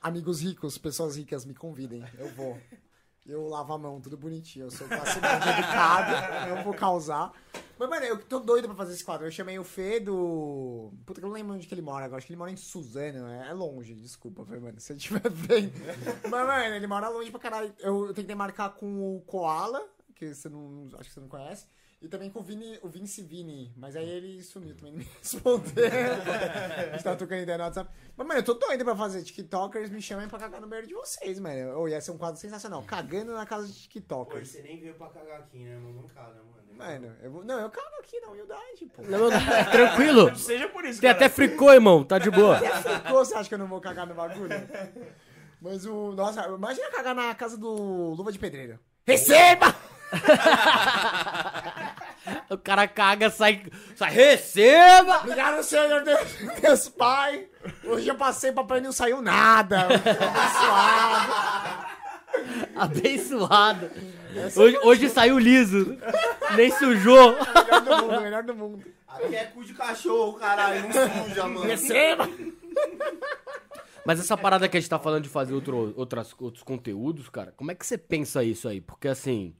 Amigos ricos, pessoas ricas, me convidem. Eu vou. Eu lavo a mão, tudo bonitinho. Eu sou média educado, eu vou causar. Mas, mano, eu tô doido pra fazer esse quadro. Eu chamei o Fê do. Puta, que eu não lembro onde que ele mora agora. Acho que ele mora em Suzano. É é longe, desculpa, Fê, mano. Se eu estiver vendo. Mas, mano, ele mora longe pra caralho. Eu tentei marcar com o Koala, que você não. Acho que você não conhece. E também com o, Vini, o Vince Vini, mas aí ele sumiu também, não me respondeu. a gente tava trocando ideia no WhatsApp. Mas, mano, eu tô doido pra fazer TikTokers, me chamem pra cagar no banheiro de vocês, mano. Ou ia ser um quadro sensacional. Cagando na casa de Pô, TikTokers. você nem veio pra cagar aqui, né, irmão? Não caga, mano. Mano, eu vou... Não, eu cago aqui na humildade, pô. Não, não, é tranquilo. Seja por isso, Tem cara. até fricô, irmão. Tá de boa. Até ficou, você acha que eu não vou cagar no bagulho? Mas o. Nossa, imagina cagar na casa do Luva de Pedreiro. Receba! O cara caga, sai. Sai, receba! Obrigado, Senhor Deus, Deus Pai. Hoje eu passei pra e não saiu nada. Abençoado. Abençoado. Hoje, hoje saiu liso. Nem sujou. Melhor do mundo, melhor do mundo. Aqui é cu de cachorro, caralho. Não suja, mano. Receba! Mas essa parada que a gente tá falando de fazer outro, outras, outros conteúdos, cara, como é que você pensa isso aí? Porque assim,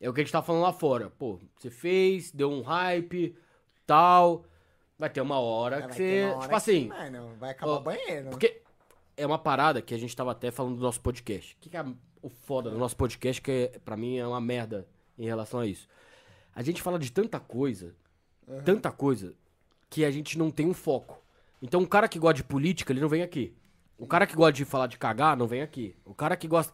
é o que a gente tá falando lá fora. Pô, você fez, deu um hype, tal. Vai ter uma hora Vai que você. uma hora Tipo que, assim. Mano, vai acabar ó, o banheiro. Porque é uma parada que a gente tava até falando do nosso podcast. O que, que é o foda do nosso podcast, que é, pra mim é uma merda em relação a isso? A gente fala de tanta coisa, tanta coisa, que a gente não tem um foco. Então, um cara que gosta de política, ele não vem aqui. O cara que gosta de falar de cagar, não vem aqui. O cara que gosta.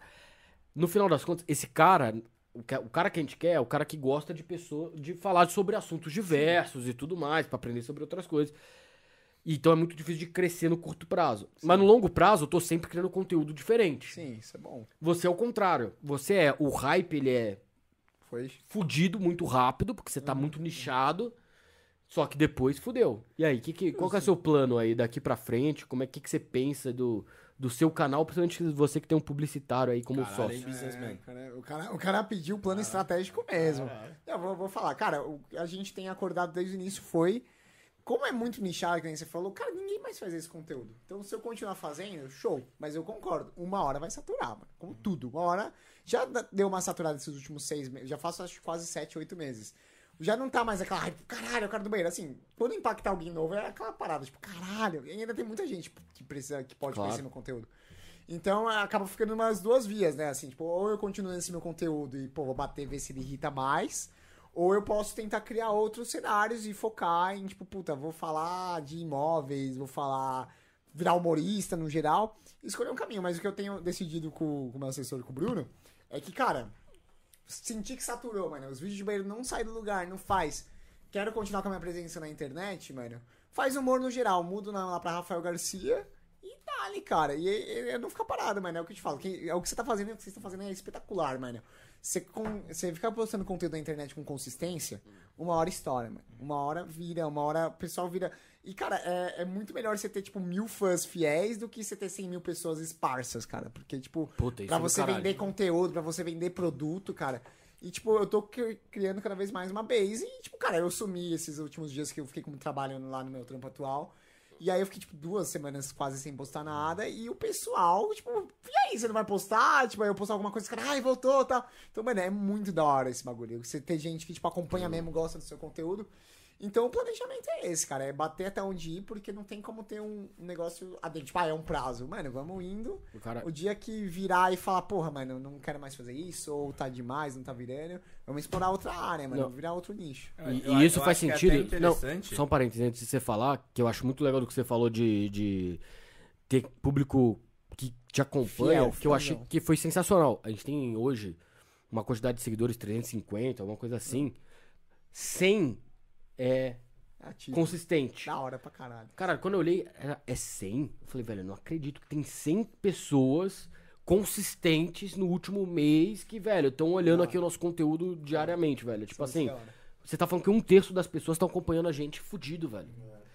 No final das contas, esse cara. O ca- o cara que a gente quer é o cara que gosta de pessoa, de falar sobre assuntos diversos e tudo mais, pra aprender sobre outras coisas. Então é muito difícil de crescer no curto prazo. Mas no longo prazo, eu tô sempre criando conteúdo diferente. Sim, isso é bom. Você é o contrário. Você é. O hype, ele é Foi. fudido muito rápido, porque você tá muito nichado. Só que depois fudeu. E aí, que, que, qual que é o seu plano aí daqui pra frente? Como é que, que você pensa do, do seu canal, principalmente você que tem um publicitário aí como Caralho, sócio? É, cara, o, cara, o cara pediu um plano estratégico mesmo. Eu vou, vou falar, cara, o que a gente tem acordado desde o início foi. Como é muito nichado, que nem você falou, cara, ninguém mais faz esse conteúdo. Então, se eu continuar fazendo, show. Mas eu concordo, uma hora vai saturar, mano. Como tudo. Uma hora já deu uma saturada esses últimos seis meses. Já faço acho que quase sete, oito meses. Já não tá mais aquela, ai, caralho, o cara do banheiro. Assim, quando impactar alguém novo, é aquela parada, tipo, caralho. Ainda tem muita gente que precisa, que pode Claro. conhecer meu conteúdo. Então acaba ficando umas duas vias, né? Assim, tipo, ou eu continuo nesse meu conteúdo e, pô, vou bater, ver se ele irrita mais. Ou eu posso tentar criar outros cenários e focar em, tipo, puta, vou falar de imóveis, vou falar. virar humorista no geral. Escolher um caminho. Mas o que eu tenho decidido com com o meu assessor, com o Bruno, é que, cara, senti que saturou, mano. Os vídeos de banheiro não saem do lugar, não faz. Quero continuar com a minha presença na internet, mano. Faz humor no geral, mudo lá pra Rafael Garcia e tá ali, cara. E, e, e não fica parado, mano. É o que eu te falo. Que, é o que você tá fazendo, o que vocês estão fazendo é espetacular, mano. Você, com, você ficar postando conteúdo na internet com consistência, uma hora estoura, mano. Uma hora vira, uma hora o pessoal vira. E, cara, é, é muito melhor você ter, tipo, mil fãs fiéis do que você ter 100 mil pessoas esparsas, cara. Porque, tipo, Puta, isso pra é do você caralho. vender conteúdo, pra você vender produto, cara. E, tipo, eu tô cri- criando cada vez mais uma base. E, tipo, cara, eu sumi esses últimos dias que eu fiquei com trabalho lá no meu trampo atual. E aí eu fiquei, tipo, duas semanas quase sem postar nada. E o pessoal, tipo, e aí, você não vai postar? Tipo, aí eu postar alguma coisa, cara, ai, voltou, tal. Então, mano, é muito da hora esse bagulho. Você ter gente que, tipo, acompanha mesmo, gosta do seu conteúdo. Então o planejamento é esse, cara. É bater até onde ir, porque não tem como ter um negócio. Tipo, ah, é um prazo. Mano, vamos indo. O cara- O dia que virar e falar, porra, mano, não quero mais fazer isso, ou tá demais, não tá virando, vamos explorar outra área, mano. Não. Vamos virar outro nicho. E, Eu- e eu isso faz é sentido. até não, só um parênteses antes de você falar, que eu acho muito legal do que você falou de, de ter público que te acompanha, Fiel, que eu achei que foi sensacional. A gente tem hoje uma quantidade de seguidores, 350, alguma coisa assim. 100 é Ativo. consistente. Da hora pra caralho. Cara, quando eu olhei, era, é 100? Eu falei, velho, eu não acredito que tem 100 pessoas consistentes no último mês que, velho, estão olhando aqui o nosso conteúdo diariamente, velho. Tipo assim, Da hora. você tá falando que um terço das pessoas estão acompanhando a gente fudido, velho.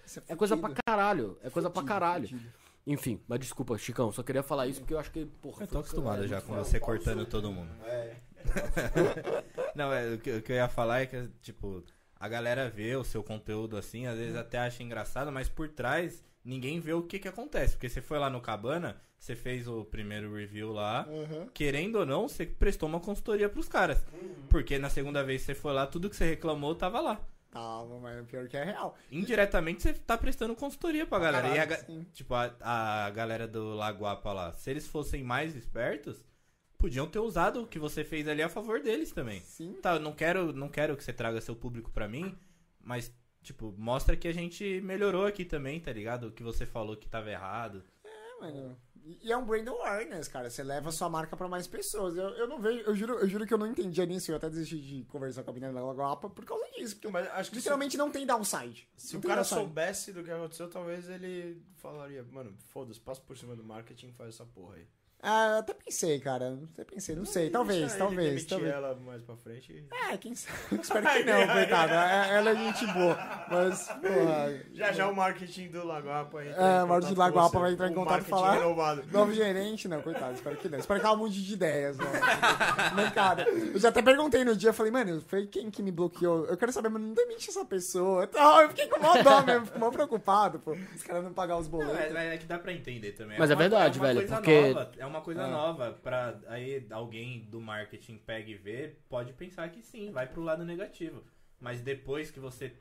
Isso É coisa pra fudido. caralho. É coisa pra Fudido, caralho. fudido. Enfim, mas desculpa, Chicão, só queria falar isso porque eu acho que, porra. Eu tô acostumado é já com você cortando todo mundo. É. Não, é, o, que, o que eu ia falar é que, tipo, a galera vê o seu conteúdo assim, às vezes até acha engraçado, mas por trás ninguém vê o que que acontece. Porque você foi lá no Cabana, você fez o primeiro review lá, Uhum. querendo ou não, você prestou uma consultoria pros caras. Porque na segunda vez que você foi lá, tudo que você reclamou tava lá. Tava, mas pior que é real. Indiretamente você tá prestando consultoria pra galera. e a, caralho, ga- sim. tipo, a, a galera do Lagoapa lá, se eles fossem mais espertos, podiam ter usado o que você fez ali a favor deles também. Sim. Tá, eu não quero, não quero que você traga seu público pra mim, mas, tipo, mostra que a gente melhorou aqui também, tá ligado? O que você falou que tava errado. É, mano. E é um brand awareness, cara. Você leva a sua marca pra mais pessoas. Eu, eu não vejo, eu juro, eu juro que eu não entendia nisso. Eu até desisti de conversar com a menina da Lagoapa por causa disso. Porque Mas acho que se, literalmente não tem downside. se Não o cara downside. soubesse do que aconteceu, talvez ele falaria, mano, foda-se, passa por cima do marketing e faz essa porra aí. Ah, eu até pensei, cara. Até pensei, não sei. Talvez, talvez, talvez. ela mais pra frente. É, quem sabe. Espero que não, coitada. É- Ela é gente boa. Mas, porra. Já já o marketing do Lagoapa entra É, o marketing do Lagoapa vai entrar em contato e falar- renovado. Novo gerente, não, coitado, espero que não. Espero que ela mude de ideias, mano. Mancada. Eu já até perguntei no dia, falei, mano, foi quem que me bloqueou? Eu quero saber, mano, não demite essa pessoa. Então, eu fiquei com mó dó mesmo, fiquei mó preocupado, pô. Os caras não pagar os Não, boletos. é, mas é que dá pra entender também. Mas é uma- verdade, é uma velho, Coisa porque- nova, é uma coisa Ah. nova. Pra aí alguém do marketing pega e vê, pode pensar que sim, vai pro lado negativo. Mas depois que você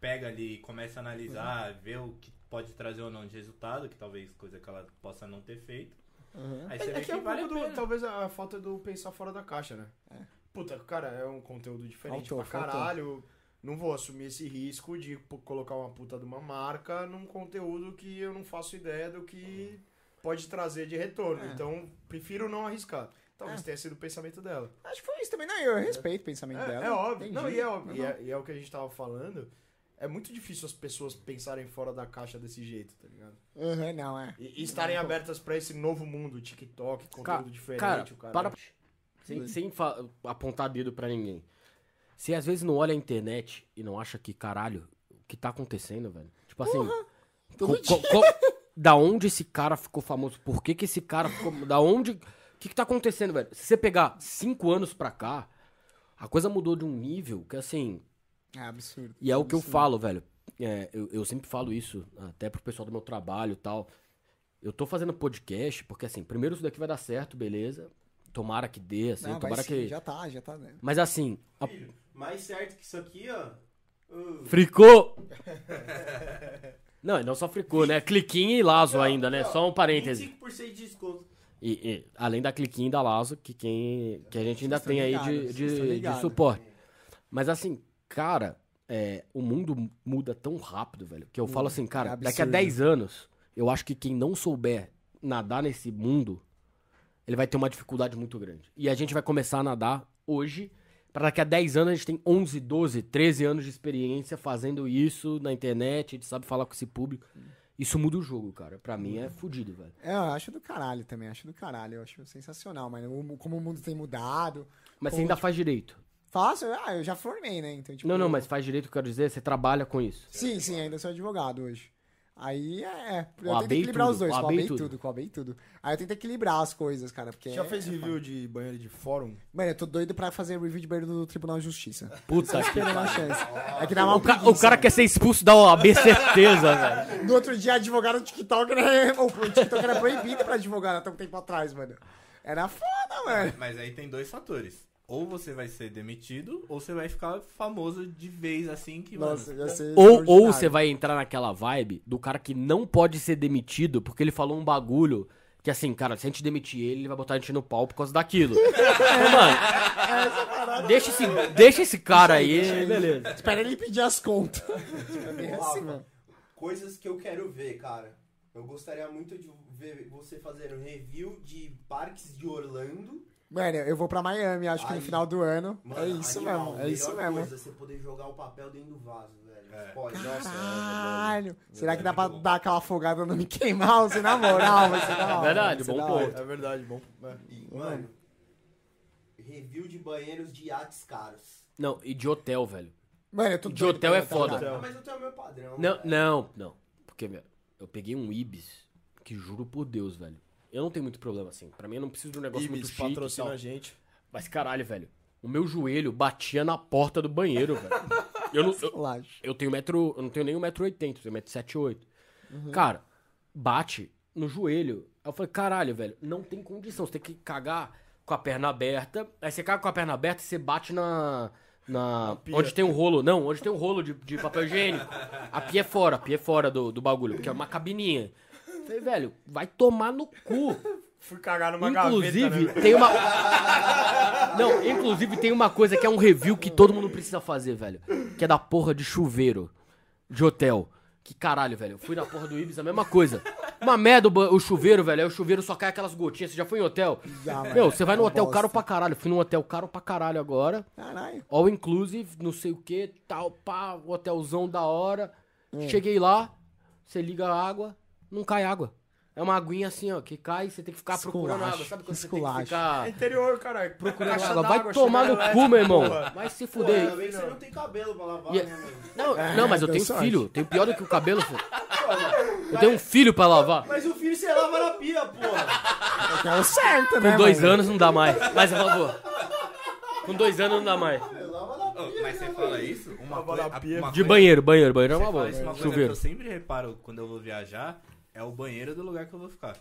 pega ali e começa a analisar, vê o que pode trazer ou não de resultado, que talvez coisa que ela possa não ter feito. Uhum. Aí você É, vê é que, que é um vale a pouco do, talvez a falta do pensar fora da caixa, né? É. Puta, cara, é um conteúdo diferente Faltou, pra faltou. caralho. Não vou assumir esse risco de colocar uma puta de uma marca num conteúdo que eu não faço ideia do que pode trazer de retorno. É. Então, prefiro não arriscar. Talvez É. tenha sido o pensamento dela. Acho que foi isso também. Não, eu respeito o pensamento É, dela. é óbvio. entendi. Não, e é óbvio. E Uhum. é, e é o que a gente tava falando. É muito difícil as pessoas pensarem fora da caixa desse jeito, tá ligado? Uhum, não, é. E, e estarem abertas pra esse novo mundo, TikTok, conteúdo Ca- diferente, Cara, o cara. para. Sem, sem fa- apontar dedo pra ninguém. Você às vezes não olha a internet e não acha que, caralho, o que tá acontecendo, velho? Tipo assim. Todo co- co- co- da onde esse cara ficou famoso? Por que, que esse cara ficou. Da onde. O que, que tá acontecendo, velho? Se você pegar cinco anos pra cá, a coisa mudou de um nível que assim. É absurdo. E é o que eu falo, velho. É, eu, eu sempre falo isso, até pro pessoal do meu trabalho e tal. Eu tô fazendo podcast porque, assim, primeiro isso daqui vai dar certo, beleza. Tomara que dê, assim, Não, tomara sim, que. já tá, já tá, né? Mas assim, a... Mais certo que isso aqui, ó. uh, fricou! não, e não só fricou, né? Cliquinho e Lazo ainda, né? Só um parêntese. 25% de desconto. E, e, além da Cliquinho e da Lazo, que, quem, que a gente ainda tem aí estão de, de, de suporte. Mas assim, cara, é, o mundo muda tão rápido, velho, que eu falo assim, cara, É daqui a absurdo. 10 anos, eu acho que quem não souber nadar nesse mundo, ele vai ter uma dificuldade muito grande. E a gente vai começar a nadar hoje, pra daqui a 10 anos a gente tem 11, 12, 13 anos de experiência fazendo isso na internet, a gente sabe falar com esse público. Isso muda o jogo, cara. Pra mim é fudido, velho. É, eu acho do caralho também, acho do caralho. Eu acho sensacional. O- Como o mundo tem mudado. Mas você ainda tipo, faz direito. Faço, ah, eu já formei, né? Então, tipo, Não, não, mas faz direito, eu quero dizer, você trabalha com isso. Sim, sim, ainda sou advogado hoje. Aí é. é, Eu tento equilibrar tudo, os dois, coabei tudo. tudo, coabei tudo. Aí eu tento equilibrar as coisas, cara, porque. Já é- fez é review de banheiro de fórum? Mano, eu tô doido pra fazer review de banheiro do Tribunal de Justiça. Puta que Esperando a chance. É que dá uma O, ca- o preguiça, cara né? quer ser expulso da OAB, certeza, velho. No outro dia, advogado do TikTok, né? O TikTok era proibido pra advogar até um tempo atrás, mano. Era foda, mano. Mas aí tem dois fatores. Ou você vai ser demitido, ou você vai ficar famoso de vez assim que, Nossa, mano. Ou, ou você vai entrar naquela vibe do cara que não pode ser demitido porque ele falou um bagulho que assim, cara, se a gente demitir ele, ele vai botar a gente no pau por causa daquilo. Ô, mano, deixa esse, deixa esse cara aí, beleza. Espera ele pedir as contas. É bem Ô, assim, mano. Coisas que eu quero ver, cara. Eu gostaria muito de ver você fazendo review de parques de Orlando. Mano, eu vou pra Miami, acho que no Aí. final do ano. Mano, é isso animal, mesmo, é isso mesmo. coisa, você poder jogar o papel dentro do vaso, velho. É. Pode. Caralho. Será que dá pra dar aquela afogada no Mickey Mouse? Na moral, vai ser da hora. Verdade, vai ser bom ponto. É verdade, bom. é. E, mano, review de banheiros de iates caros. Não, e de hotel, velho. Mano, eu tô De hotel é foda. Ah, mas eu tenho o meu padrão. Não, velho. não, não. Porque, velho, eu peguei um Ibis que juro por Deus, velho. Eu não tenho muito problema assim. Pra mim eu não preciso de um negócio muito Ibis chique e patrocina tal. a gente. Mas caralho, velho. O meu joelho batia na porta do banheiro, velho. Eu não, eu, eu tenho metro. Eu não tenho nem um metro oitenta, eu tenho metro sete oito. Cara, bate no joelho. Aí eu falei, caralho, velho, não tem condição. Você tem que cagar com a perna aberta. Aí você caga com a perna aberta e você bate na. Na. pia. Onde tem um rolo. Não, onde tem um rolo de, de papel higiênico. A pia é fora, a pia é fora do, do bagulho, porque é uma cabininha. Falei, velho, vai tomar no cu. Fui cagar numa Inclusive, gaveta, né, tem uma. Não, inclusive tem uma coisa que é um review que todo mundo precisa fazer, velho. Que é da porra de chuveiro de hotel. Que caralho, velho. Eu fui na porra do Ibis, a mesma coisa. Uma merda o, o chuveiro, velho. Aí o chuveiro só cai aquelas gotinhas. Você já foi em hotel? Já, mano. Meu, você vai no Uma hotel bosta. caro pra caralho. Fui num hotel caro pra caralho agora. Caralho. All inclusive, não sei o que, tal, pá, hotelzão da hora. Hum. Cheguei lá, você liga a água, não cai água. É uma aguinha assim, ó, que cai, você tem que ficar procurando Esculacho, água. Sabe quando você tem esculacho. que ficar É interior, caralho. procurando água? Vai tomar no cu, meu irmão. Vai se fuder. ainda bem que você não tem cabelo pra lavar, E- né, mano? Não, É, não, mas eu tenho sorte. filho. Tenho pior do que o cabelo. pô. Eu tenho um filho pra lavar. Mas o filho você lava na pia, porra. É o certo, né, Com dois mano? anos não dá mais. Mas por favor. Com dois anos não dá mais. Pia. mas você fala isso? Uma coisa, na pia. uma De coisa- banheiro, banheiro, banheiro é uma boa. isso, uma coisa que Chuveiro. eu sempre reparo quando eu vou viajar é o banheiro do lugar que eu vou ficar.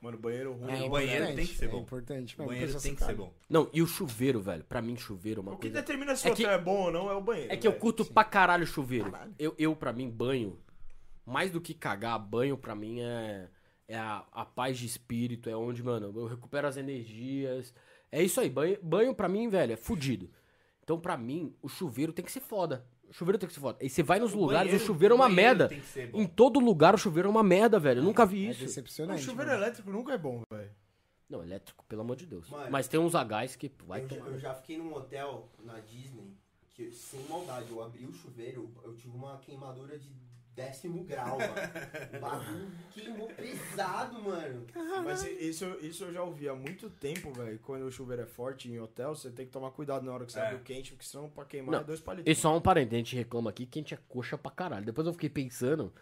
Mano, banheiro ruim. É O banheiro importante, tem que ser é bom. importante. O mesmo, banheiro tem que ser bom. Não, e o chuveiro, velho. Pra mim, chuveiro é uma O que coisa. determina se É o que- hotel é bom ou não é o banheiro. É que eu velho. curto pra caralho chuveiro. Eu, eu, pra mim, banho, mais do que cagar, banho pra mim é, é a, a paz de espírito, é onde, mano, eu recupero as energias. É isso aí, banho, banho pra mim, velho, é fudido. Então, pra mim, o chuveiro tem que ser foda. O chuveiro tem que ser foda. E você vai nos O lugares, banheiro- o chuveiro é uma o merda. tem que ser bom. Em todo lugar o chuveiro é uma merda, velho. Eu nunca vi É isso. Decepcionante. chuveiro mano. elétrico nunca é bom, velho. Não, elétrico, pelo amor de Deus. Mano. Mas tem uns Hs que vai eu, já, tomar. eu já fiquei num hotel na Disney que, sem maldade, eu abri o chuveiro, eu tive uma queimadura de décimo grau, mano. Bagulho queimou pesado, mano. Mas isso, isso eu já ouvi há muito tempo, velho. Quando o chuveiro é forte em hotel, você tem que tomar cuidado na hora que você É. abre o quente, porque senão pra queimar Não, é dois palitos. E só um parente, a gente reclama aqui que a gente é coxa pra caralho. Depois eu fiquei pensando,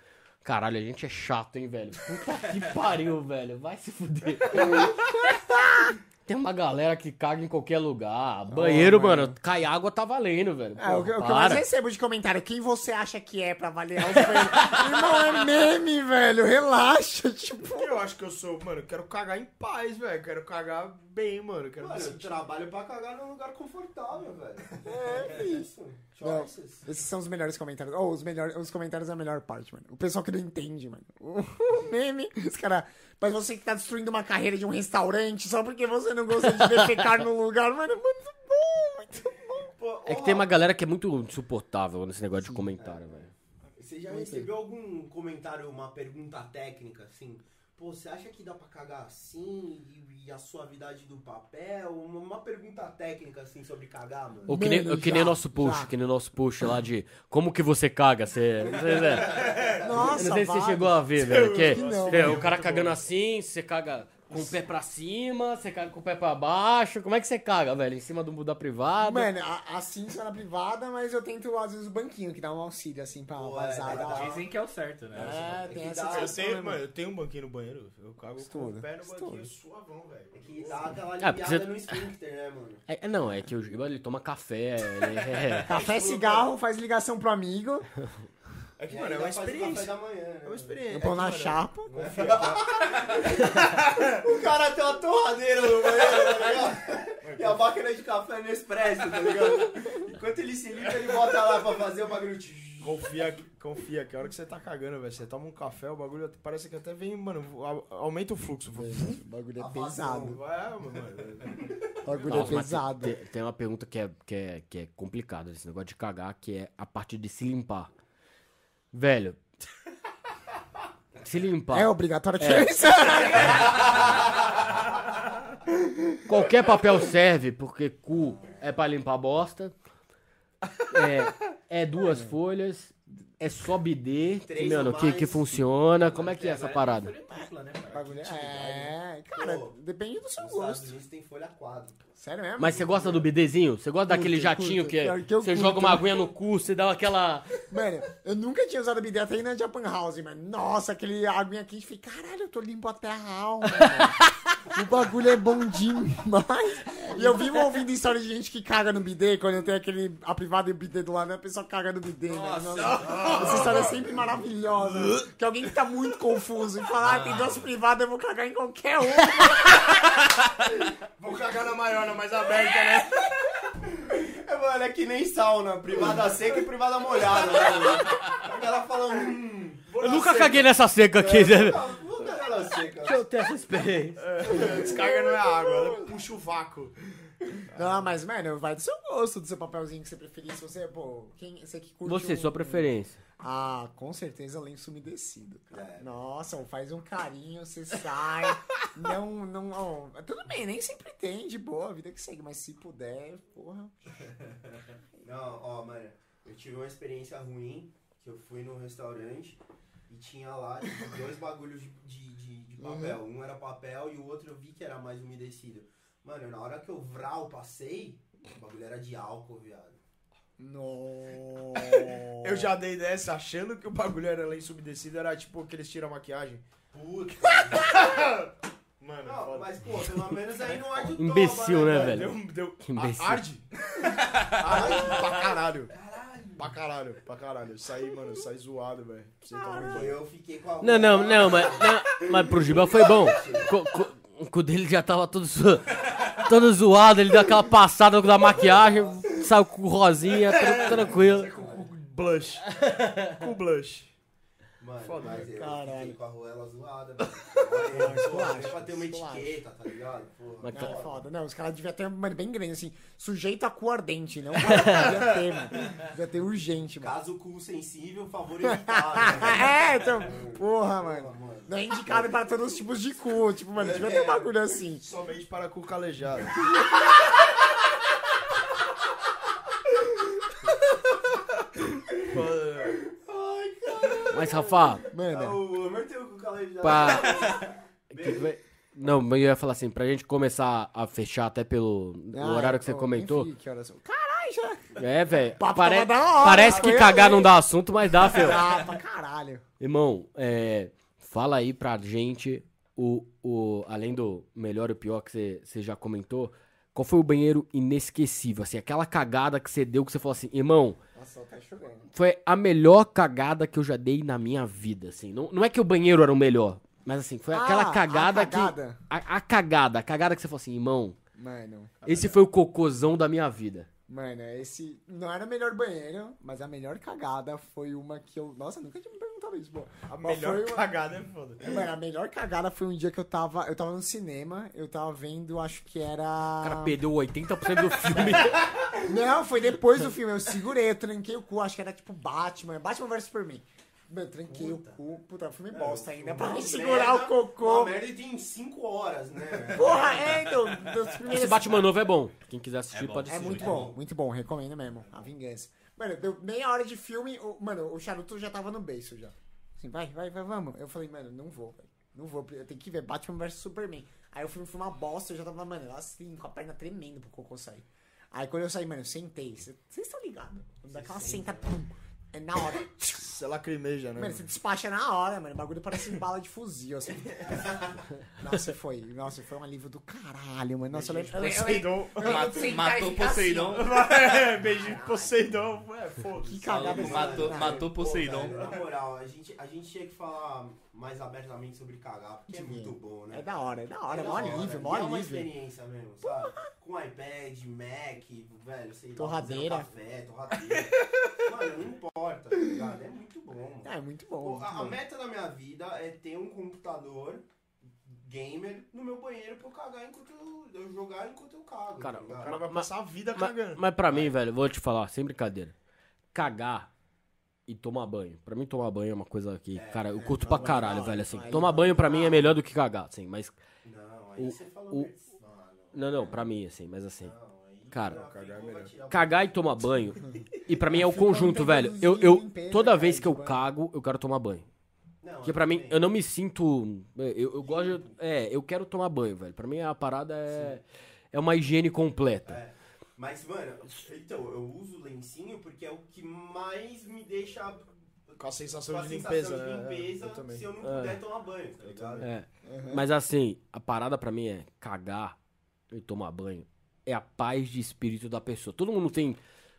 caralho, a gente é chato, hein, velho? Puta que pariu, velho. Vai se fuder. Tem uma galera que caga em qualquer lugar. Banheiro, mano. mano, cai água tá valendo, velho. É, o, que, Porra, o que eu mais recebo de comentário, quem você acha que é pra avaliar os banheiros? Irmão, é meme, velho, relaxa, tipo... Eu acho que eu sou, mano, eu quero cagar em paz, velho. Quero cagar bem, mano. Quero Mano, eu trabalho pra cagar num lugar confortável, velho. É, isso. Não, esses são os melhores comentários. Oh, os, melhores, os comentários é a melhor parte, mano. O pessoal que não entende, mano. O meme, os caras... Mas você que tá destruindo uma carreira de um restaurante só porque você não gosta de defecar no lugar, mano, é muito bom, muito bom. Pô, É que tem uma galera que é muito insuportável nesse negócio de comentário, velho. Você já recebeu algum comentário, uma pergunta técnica, assim? Pô, você acha que dá pra cagar assim e, e a suavidade do papel? Uma, uma pergunta técnica, assim, sobre cagar, mano. Ou que nem, Mano, que nem já, nosso push, já. que nem nosso push lá de como que você caga, você... você é, Nossa, Eu não sei se você chegou a ver, velho. Que, que não, é, mano. o cara cagando assim, você caga com o pé pra cima, você caga com o pé pra baixo. Como é que você caga, velho? Em cima do da privada? Mano, a- assim só na privada, mas eu tento, às vezes, o banquinho, que dá um auxílio, assim, pra Pô, vazar. é, dá Dizem que é o certo, né? É, tem que essa dá- Eu tenho, né, mano, eu tenho um banquinho no banheiro. Eu cago com Estuda, o pé no banquinho estuda. suavão, velho. É que dá aquela Ah, porque aliviada você- no esfíncter, né, mano? É, é, não, é que o Giba ele toma café, ele é... Café, cigarro, faz ligação pro amigo, É que, mano, é uma experiência. café da manhã, né, É uma experiência. eu É pôr que, na chapa. O cara tem uma torradeira no banheiro, tá ligado? E a máquina de café Nespresso, tá ligado? Enquanto ele se limpa, ele bota lá pra fazer o bagulho. Confia, que- confia que a hora que você tá cagando, velho, você toma um café, o bagulho parece que até vem, mano, aumenta o fluxo. O bagulho é pesado. Vai, mano. O bagulho Nossa, é pesado. Tem, tem uma pergunta que é, que, é, que é complicada, esse negócio de cagar, que é a parte de se limpar. Velho... Se limpar. É obrigatório que É. é isso? Qualquer papel serve, porque cu é pra limpar bosta. É, é duas folhas. É só Três mano, que, mais. que funciona. Como é que é essa parada? Tripla, né, é... Cara, depende do seu gosto. Tem folha quadro. Sério mesmo? Mas você gosta do bidêzinho? Você gosta daquele jatinho curto. que, é- que você curto. joga uma aguinha no cu, você dá aquela. Mano, eu nunca tinha usado bidê até aí na Japan House, mano. Nossa, aquele aguinha quente, eu falei, caralho, eu tô limpo até a alma, mano. O bagulho é bom demais. E eu vivo ouvindo história de gente que caga no bidê, quando eu tenho aquele, a privada e o bidê do lado, a pessoa caga no bidê, velho. Nossa, Essa história é sempre maravilhosa. Que alguém que tá muito confuso e fala, ah, tem duas privadas, eu vou cagar em qualquer uma. Vou cagar na maior, na mais aberta, né? É, mano, é que nem sauna, privada seca e privada molhada, né, mano? A galera fala, hum, Eu nunca caguei nessa seca aqui, né? seca. que eu tenho essa experiência. Descarga não é água, ela puxa o vácuo. Não, mas, mano, vai do seu gosto, do seu papelzinho que você preferir. Se você, pô, quem, você que curte Você, um- sua preferência. Ah, com certeza lenço umedecido. cara. É. Nossa, faz um carinho, você sai. não, não, tudo bem, nem sempre tem, de boa, a vida que segue, mas se puder, porra. Não, ó, mano, eu tive uma experiência ruim, que eu fui num restaurante e tinha lá dois bagulhos de, de, de- de papel. Um era papel e o outro eu vi que era mais umedecido. Mano, na hora que eu vral passei, o bagulho era de álcool, viado. No. Eu já dei dessa achando que o bagulho era lenço umedecido, era tipo que eles tiram a maquiagem. Puta. Mano, Não, foda. mas pô, pelo menos aí não arde o Imbecil, toba, né, mano? velho? Deu, deu, Que imbecil. a- arde. arde pra caralho. Caralho. Pra caralho, pra caralho. Eu saí, mano, eu saí zoado, velho. Você tomar um banho. Eu fiquei com a Não, não, não, mas, não, mas pro Giba foi bom. Co- co- O cu dele já tava todo, zo- todo zoado, ele deu aquela passada da maquiagem, saiu com rosinha, tranquilo. Com blush. Com blush. Mano, Foda, mas eu caralho. fiquei com a ruela zoada, velho. Olha, pô, esculacho, nem pra ter uma esculacho. etiqueta, tá ligado? Porra, Mas Não, é foda. Não, os caras deviam ter, mano, bem grande, assim, sujeito a cu ardente, não? Devia ter, mano. Devia ter urgente, mano. Caso cu sensível, favor evitar. né? é, então, porra, mano. Não é indicado para todos os tipos de cu. Tipo, mano, devia ter um bagulho assim. Somente para cu calejado. Mas, Rafa, Mano, O Homer tem o pra... que Não, mas eu ia falar assim, pra gente começar a fechar até pelo ah, horário que você comentou. nem vi que horas são. Caralho, já. É, velho. pare- Parece que cagar não dá assunto, mas dá, Fel. Ah, pra caralho. Irmão, é, fala aí pra gente, o, o, além do melhor e o pior que você- você já comentou, qual foi o banheiro inesquecível? Assim, aquela cagada que você deu que você falou assim, irmão, Nossa, tá chovendo. foi a melhor cagada que eu já dei na minha vida, assim. Não, não é que o banheiro era o melhor, mas assim, foi aquela Ah, a cagada, cagada. que... A, a cagada, a cagada que você falou assim, irmão, Mano, esse foi o cocôzão da minha vida. Mano, esse não era o melhor banheiro, mas a melhor cagada foi uma que eu. Nossa, nunca tinha me perguntado isso, pô. A Mas melhor uma- cagada é foda. Mano, a melhor cagada foi um dia que eu tava. Eu tava no cinema, eu tava vendo, acho que era. O cara perdeu 80% do filme. Não, foi depois do filme. Eu segurei, eu tranquei o cu. Acho que era tipo Batman. Batman vs Superman. Mano, tranquei o cu. Puta, filme bosta ainda. Pra me segurar o Uma cocô. merda tem 5 horas, né? Porra, é, então. dos primeiros- Esse Batman novo é bom. Quem quiser assistir É bom. pode É assistir. muito bom, muito bom. Recomendo mesmo. A vingança. Mano, deu meia hora de filme. o- mano, o charuto já tava no beiço já. Assim, vai, vai, vai, vamos. Eu falei, mano, não vou, velho. Não vou, eu tenho que ver Batman vs Superman. Aí o filme foi uma bosta, eu já tava, mano, assim, com a perna tremendo pro cocô sair. Aí quando eu saí, mano, eu sentei. Cê- Vocês estão ligados? Daquela senta, pum, é na hora. Você lacrimeja, né? Mano, você despacha na hora, mano. O bagulho parece bala de fuzil, assim. Nossa, foi. Nossa, foi um alívio do caralho, mano. Nossa, eu lembro. eu lembro- Poseidon. eu Matou ficar assim, Poseidon. É, beijinho de Poseidon. É, foda-se. Que cagada Matou, cara. matou Pô, Poseidon. velho, na moral, a gente, a gente tinha que falar mais abertamente sobre cagar, porque é muito bom, né? É da hora, é da hora, é da mó alívio, mó É uma alívio. experiência mesmo, sabe? Com iPad, Mac, velho, sei lá, Torradeira. café, torradeira. mano, não importa, tá ligado? É muito bom, mano. É, muito Pô, bom. muito a, a bom. meta da minha vida é ter um computador gamer no meu banheiro pra eu cagar enquanto eu, eu jogar enquanto eu cago. Cara, tá O cara vai passar a vida Ma- cagando. Mas pra mim, velho, vou te falar, sem brincadeira. Cagar e tomar banho. Pra mim, tomar banho é uma coisa que, cara, eu curto pra caralho, velho, assim. Tomar banho pra mim é melhor do que cagar, assim, mas... Não, aí O- você falou o- Não, não, pra mim, assim, mas assim... não, Cara, cagar é Cagar e tomar banho, e pra mim é o um conjunto, velho. Eu, eu, limpeza, toda vez que eu cago, eu quero tomar banho. Porque pra mim, eu não me sinto... Eu, eu gosto... de- É, eu quero tomar banho, velho. Pra mim, a parada é... É uma higiene completa. É. Mas, mano, então, eu uso lencinho porque é o que mais me deixa Com a sensação com a de sensação limpeza, de né? É, limpeza eu também. se eu não É. puder tomar banho, tá ligado? É. Mas assim, a parada pra mim é cagar e tomar banho. É a paz de espírito da pessoa. Todo mundo tem.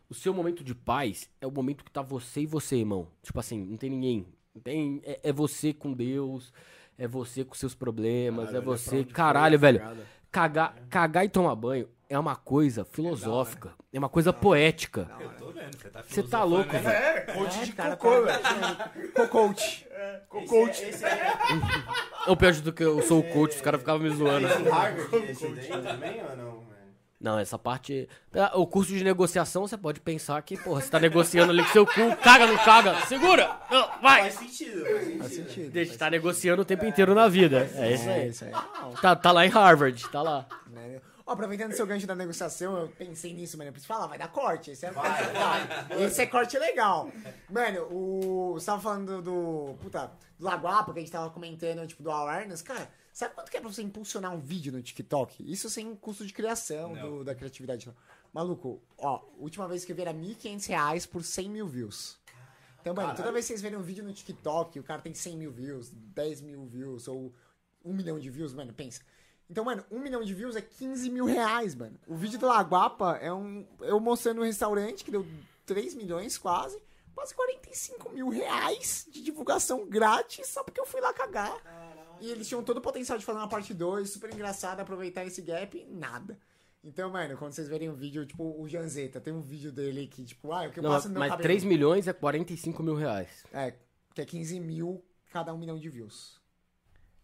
O seu momento de paz é o momento que tá você e você, irmão. Tipo assim, não tem ninguém. Não Tem, é, é você com Deus, é você com seus problemas, Caralho, é você. Caralho, velho. cagada. Cagar, cagar e tomar banho é uma coisa filosófica. É uma coisa poética. Eu tô vendo, você tá Você tá louco, né? velho. É, coach É, de cara, cocô, tá- velho. Cocote. É, É, coach. É, é, Eu pior do que eu sou o coach, os caras ficavam me zoando. esse é Harvard, esse daí também ou não? Não, essa parte. Ah, O curso de negociação, você pode pensar que, porra, você tá negociando ali com seu cu, caga, não caga, segura! Não, vai! Faz sentido, faz sentido. Faz sentido. Deixa, tá negociando o tempo inteiro na vida. É isso É, aí. isso aí. Tá, tá lá em Harvard, tá lá. Ó, aproveitando seu gancho da negociação, eu pensei nisso, mano. Eu preciso falar, vai dar corte. Esse é, Vai, vai. Esse é corte legal. Mano, o. Você tava falando do. Puta, do Laguapa, que a gente tava comentando, tipo, do awareness. Cara, sabe quanto que é pra você impulsionar um vídeo no TikTok? Isso sem custo de criação do- da criatividade. não. Maluco, ó, última vez que eu vi era 1.500 reais por 100 mil views. Então, mano, toda vez que vocês verem um vídeo no TikTok, o cara tem 100 mil views, 10 mil views, ou 1 milhão de views, mano, pensa. Então, mano, 1 milhão de views é 15 mil reais, mano. O vídeo do Laguapa é um. Eu mostrando um restaurante que deu 3 milhões quase. Quase 45 mil reais de divulgação grátis só porque eu fui lá cagar. E eles tinham todo o potencial de fazer uma parte 2, super engraçada, aproveitar esse gap, nada. Então, mano, quando vocês verem um vídeo, tipo, o Janzeta, tem um vídeo dele que, tipo, ah, o que eu Não, passo no meu mas cabelo. 3 milhões é 45 mil reais. É, que é 15 mil cada um milhão de views.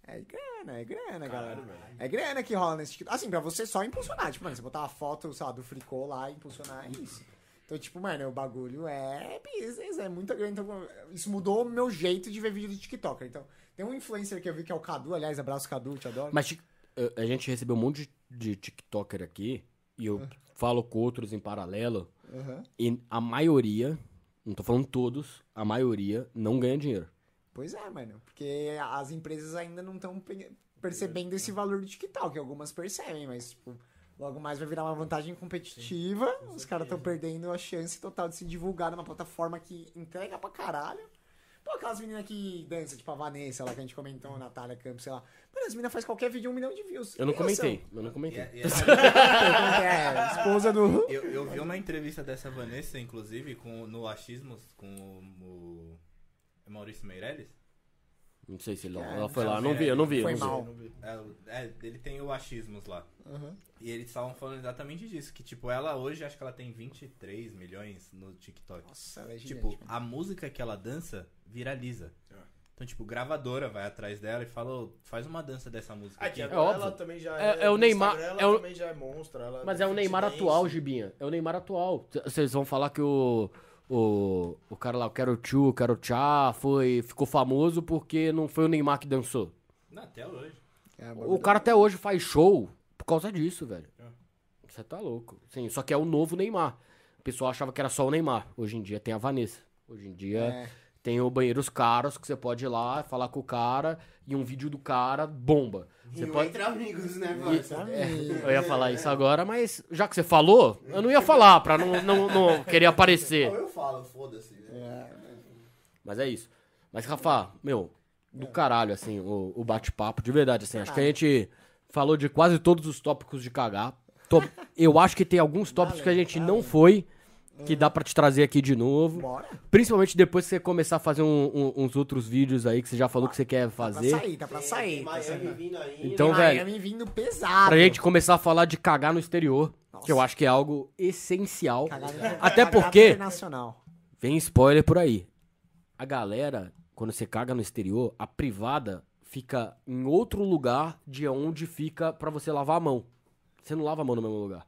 É grana, é grana, galera. É grana que rola nesse TikTok. Assim, pra você só impulsionar. Tipo, mano, você botar uma foto, sei lá, do Fricô lá e impulsionar, é isso. Então, tipo, mano, o bagulho é business, é muita grana. Então, isso mudou o meu jeito de ver vídeo do TikToker. Então, tem um influencer que eu vi que é o Cadu, aliás, abraço Cadu, te adoro. Mas a gente recebeu um monte de, de TikToker aqui, e eu falo com outros em paralelo, Aham. e a maioria, não tô falando todos, a maioria não ganha dinheiro. Pois é, mano. Porque as empresas ainda não estão percebendo esse valor do TikTok. Algumas percebem, mas, tipo, logo mais vai virar uma vantagem competitiva. Os caras estão perdendo a chance total de se divulgar numa plataforma que entrega pra caralho. Pô, aquelas meninas que dançam, tipo a Vanessa lá que a gente comentou, a Natália Campos, sei lá. Mano, as meninas fazem qualquer vídeo um milhão de views. Eu não comentei, eu não comentei. e- É, esposa do. eu, eu vi uma entrevista dessa Vanessa, inclusive, com, no Achismos, com o, o Maurício Meirelles. Não sei se ele, É, ela foi lá, não vi, eu não vi. Foi eu não vi. mal. É, o- é, ele tem o Achismos lá. Aham. E eles estavam falando exatamente disso. Que, tipo, ela hoje, acho que ela tem 23 milhões no TikTok. Nossa, ela é Tipo, gigante, mano. a música que ela dança viraliza. Então, tipo, gravadora vai atrás dela e fala, "Ô, faz uma dança dessa música Aqui, aqui. É agora óbvio. ela também já É- é. é o Neymar- Instagram, é Ela o- também já é monstro. ela Mas é o Neymar atual. Gibinha. É o Neymar atual. Vocês vão falar que o. O, o cara lá, o Quero Tchu, o Quero Tchá, foi, ficou famoso porque não foi o Neymar que dançou. Não, até hoje. É, O cara até hoje faz show por causa disso, velho. Você tá louco. Sim, só que é o novo Neymar. O pessoal achava que era só o Neymar. Hoje em dia tem a Vanessa. Hoje em dia É. tem o banheiros caros que você pode ir lá falar com o cara e um vídeo do cara bomba. Você E pode... entre amigos, né, parça? Eu ia falar isso agora, mas já que você falou, eu não ia falar pra não, não, não querer aparecer. Ou eu falo, foda-se. né? Mas é isso. Mas, Rafa, meu, do caralho, assim, o, o bate-papo, de verdade, assim. Acho que a gente falou de quase todos os tópicos de cagar. Tô- eu acho que tem alguns tópicos que a gente não foi, que dá pra te trazer aqui de novo. Bora. Principalmente depois que você começar a fazer um- um- uns outros vídeos aí que você já falou que você quer Tá pra fazer. sair, tá pra Tem- sair. tem tá pra Miami sair. vindo aí. Então, Tem velho, Miami vindo pesado. Pra gente começar a falar de cagar no exterior, que eu Nossa. acho que é algo essencial. Cagada- Até cagada porque internacional. Vem spoiler por aí. A galera, quando você caga no exterior, a privada fica em outro lugar de onde fica pra você lavar a mão. Você não lava a mão no mesmo lugar.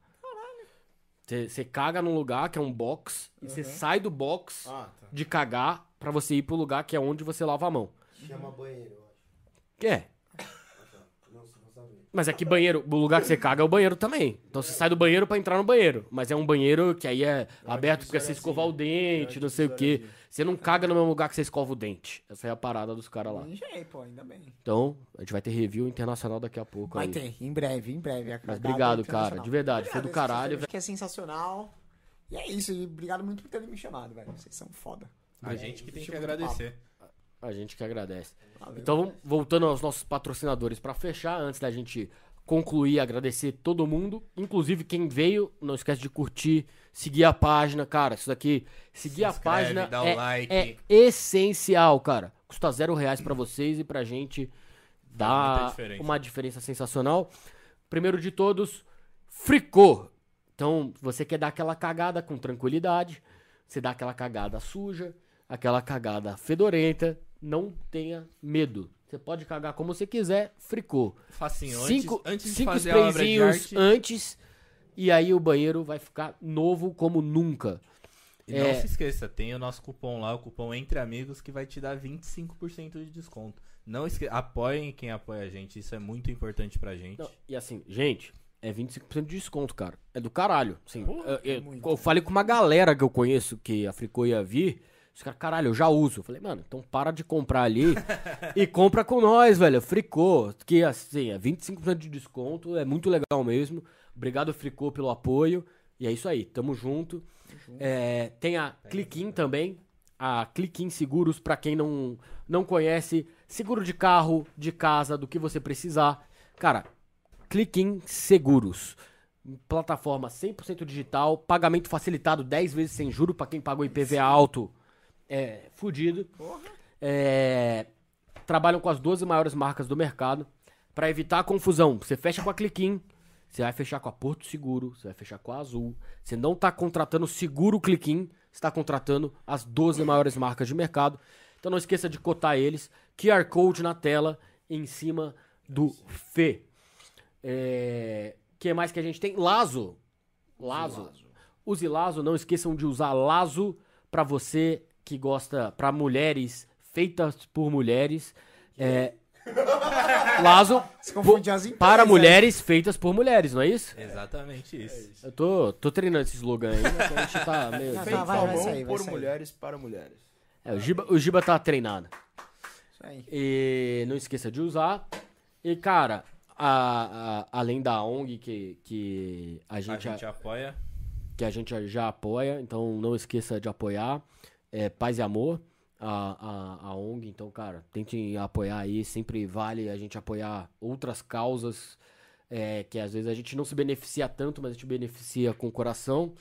Você, caga num lugar que é um box e você sai do box Ah, tá. de cagar pra você ir pro lugar que é onde você lava a mão. Chama banheiro, eu acho. Que é? Não, você não sabe. Mas é que banheiro, o lugar que você caga é o banheiro também. Então você sai do banheiro pra entrar no banheiro. Mas é um banheiro que aí é aberto porque você escovar o dente, não sei o quê. Você não caga no mesmo lugar que você escova o dente. Essa é a parada dos caras lá. Enjoei, pô, ainda bem. Então, a gente vai ter review internacional daqui a pouco. Vai aí. ter, em breve, em breve. Mas obrigado, cara. De verdade. Foi do Obrigado, caralho. Acho que é sensacional. E é isso, e obrigado muito por terem me chamado, velho. Vocês são foda. A gente que tem que agradecer. A gente que agradece. Então, voltando aos nossos patrocinadores pra fechar, antes da gente concluir, agradecer todo mundo, inclusive quem veio, não esquece de curtir, seguir a página, cara, isso daqui, seguir Se a inscreve, página é, like. é essencial, cara. Custa zero reais pra vocês e pra gente dá diferença. uma diferença sensacional. Primeiro de todos, Fricô. Então, você quer dar aquela cagada com tranquilidade, você dá aquela cagada suja, aquela cagada fedorenta, não tenha medo. Você pode cagar como você quiser, fricô. Facinho, cinco antes, antes de cinco fazer a obra de sprayzinhos arte, antes e aí o banheiro vai ficar novo como nunca. E É. não se esqueça, tem o nosso cupom lá, o cupom Entre Amigos, que vai te dar 25% de desconto. Não esque... Apoiem quem apoia a gente, isso é muito importante pra gente. Não, e assim, gente, é 25% de desconto, cara. É do caralho. Assim, eu, eu- eu falei com uma galera que eu conheço que a Fricô ia vir. Os caras, caralho, eu já uso. Eu falei, mano, então para de comprar ali e compra com nós, velho. Fricô, que assim, é 25% de desconto, é muito legal mesmo. Obrigado, Fricô, pelo apoio. E é isso aí, tamo junto. É, tem a Cliquim também. A Cliquim Seguros, pra quem não, não conhece, seguro de carro, de casa, do que você precisar. Cara, Cliquim Seguros. Plataforma 100% digital, pagamento facilitado 10 vezes sem juro pra quem pagou IPVA alto. É, fudido. É, trabalham com as 12 maiores marcas do mercado. Pra evitar a confusão, você fecha com a Cliquim, você vai fechar com a Porto Seguro, você vai fechar com a Azul. Você não tá contratando o seguro Cliquim, você tá contratando as 12 maiores marcas de mercado. Então não esqueça de cotar eles. QR Code na tela, em cima do Fê. É... que mais que a gente tem? Lazo. Lazo. Use Lazo. Não esqueçam de usar Lazo pra você que gosta, pra mulheres feitas por mulheres. É... Lazo Se confunde as empresas. para mulheres feitas por mulheres, não é isso? Exatamente isso. Eu tô, tô treinando esse slogan aí, mas a gente tá meio... Não, tá, vai, vai sair, vai por sair. mulheres para mulheres. É, o Giba, o Giba tá treinado. Isso aí. E não esqueça de usar. E, cara, a- a- além da ONG que, que a A gente, gente apoia. que a gente já apoia, então não esqueça de apoiar. É Paz e Amor, a, a, a ONG. Então, cara, tentem apoiar aí. Sempre vale a gente apoiar outras causas é, que às vezes a gente não se beneficia tanto, mas a gente beneficia com o coração.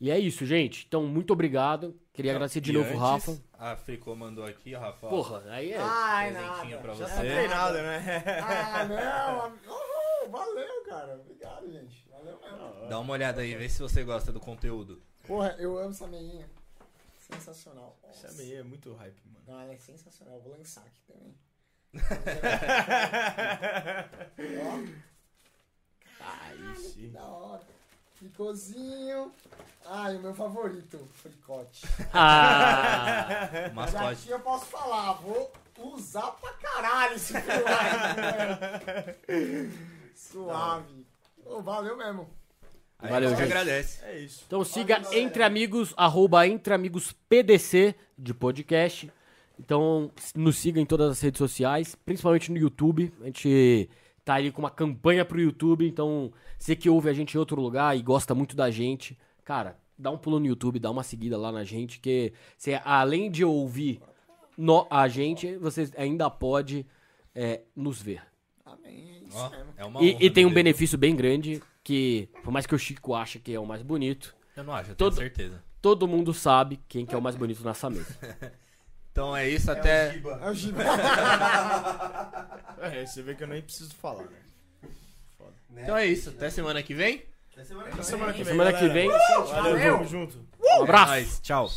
E é isso, gente. Então, muito obrigado. Queria agradecer de E novo, antes, Rafa. A Fricô mandou aqui, Rafa. Porra, aí é. Ai, presentinho nada. pra Já você. tá Treinado, né? Ah, não. Uhul, valeu, cara. Obrigado, gente. Valeu mesmo. Dá uma olhada aí, vê se você gosta do conteúdo. Porra, eu amo essa meinha. Sensacional. Essa meia é muito hype, mano. Não, ela é sensacional. Eu vou lançar aqui também. Aí Que sim. da hora. Fricozinho. Ai, o meu favorito, fricote. Ah, Mascote. aqui eu posso falar, vou usar pra caralho esse fricote. Suave. Ô, valeu mesmo. Aí Valeu, a gente agradece. É isso. Então siga Entre Amigos, arroba Entre Amigos PDC de podcast. Então nos siga em todas as redes sociais, principalmente no YouTube. A gente tá aí com uma campanha pro YouTube, então você que ouve a gente em outro lugar e gosta muito da gente, cara, dá um pulo no YouTube, dá uma seguida lá na gente, que você, além de ouvir no- a gente, você ainda pode é, nos ver. Amém, é isso mesmo. é uma E, honra, e tem um benefício bem grande, que por mais que o Chico ache que é o mais bonito, Eu não acho, eu Todo- tenho certeza. todo mundo sabe quem que é o mais bonito nessa mesa. Então é isso, até. É o Giba. É, você vê que eu nem preciso falar, né? Né? Então é isso, até semana que vem. Até semana que Até vem. semana que vem. Semana que vem, Valeu, Valeu. tamo junto. um abraço. Nós, tchau.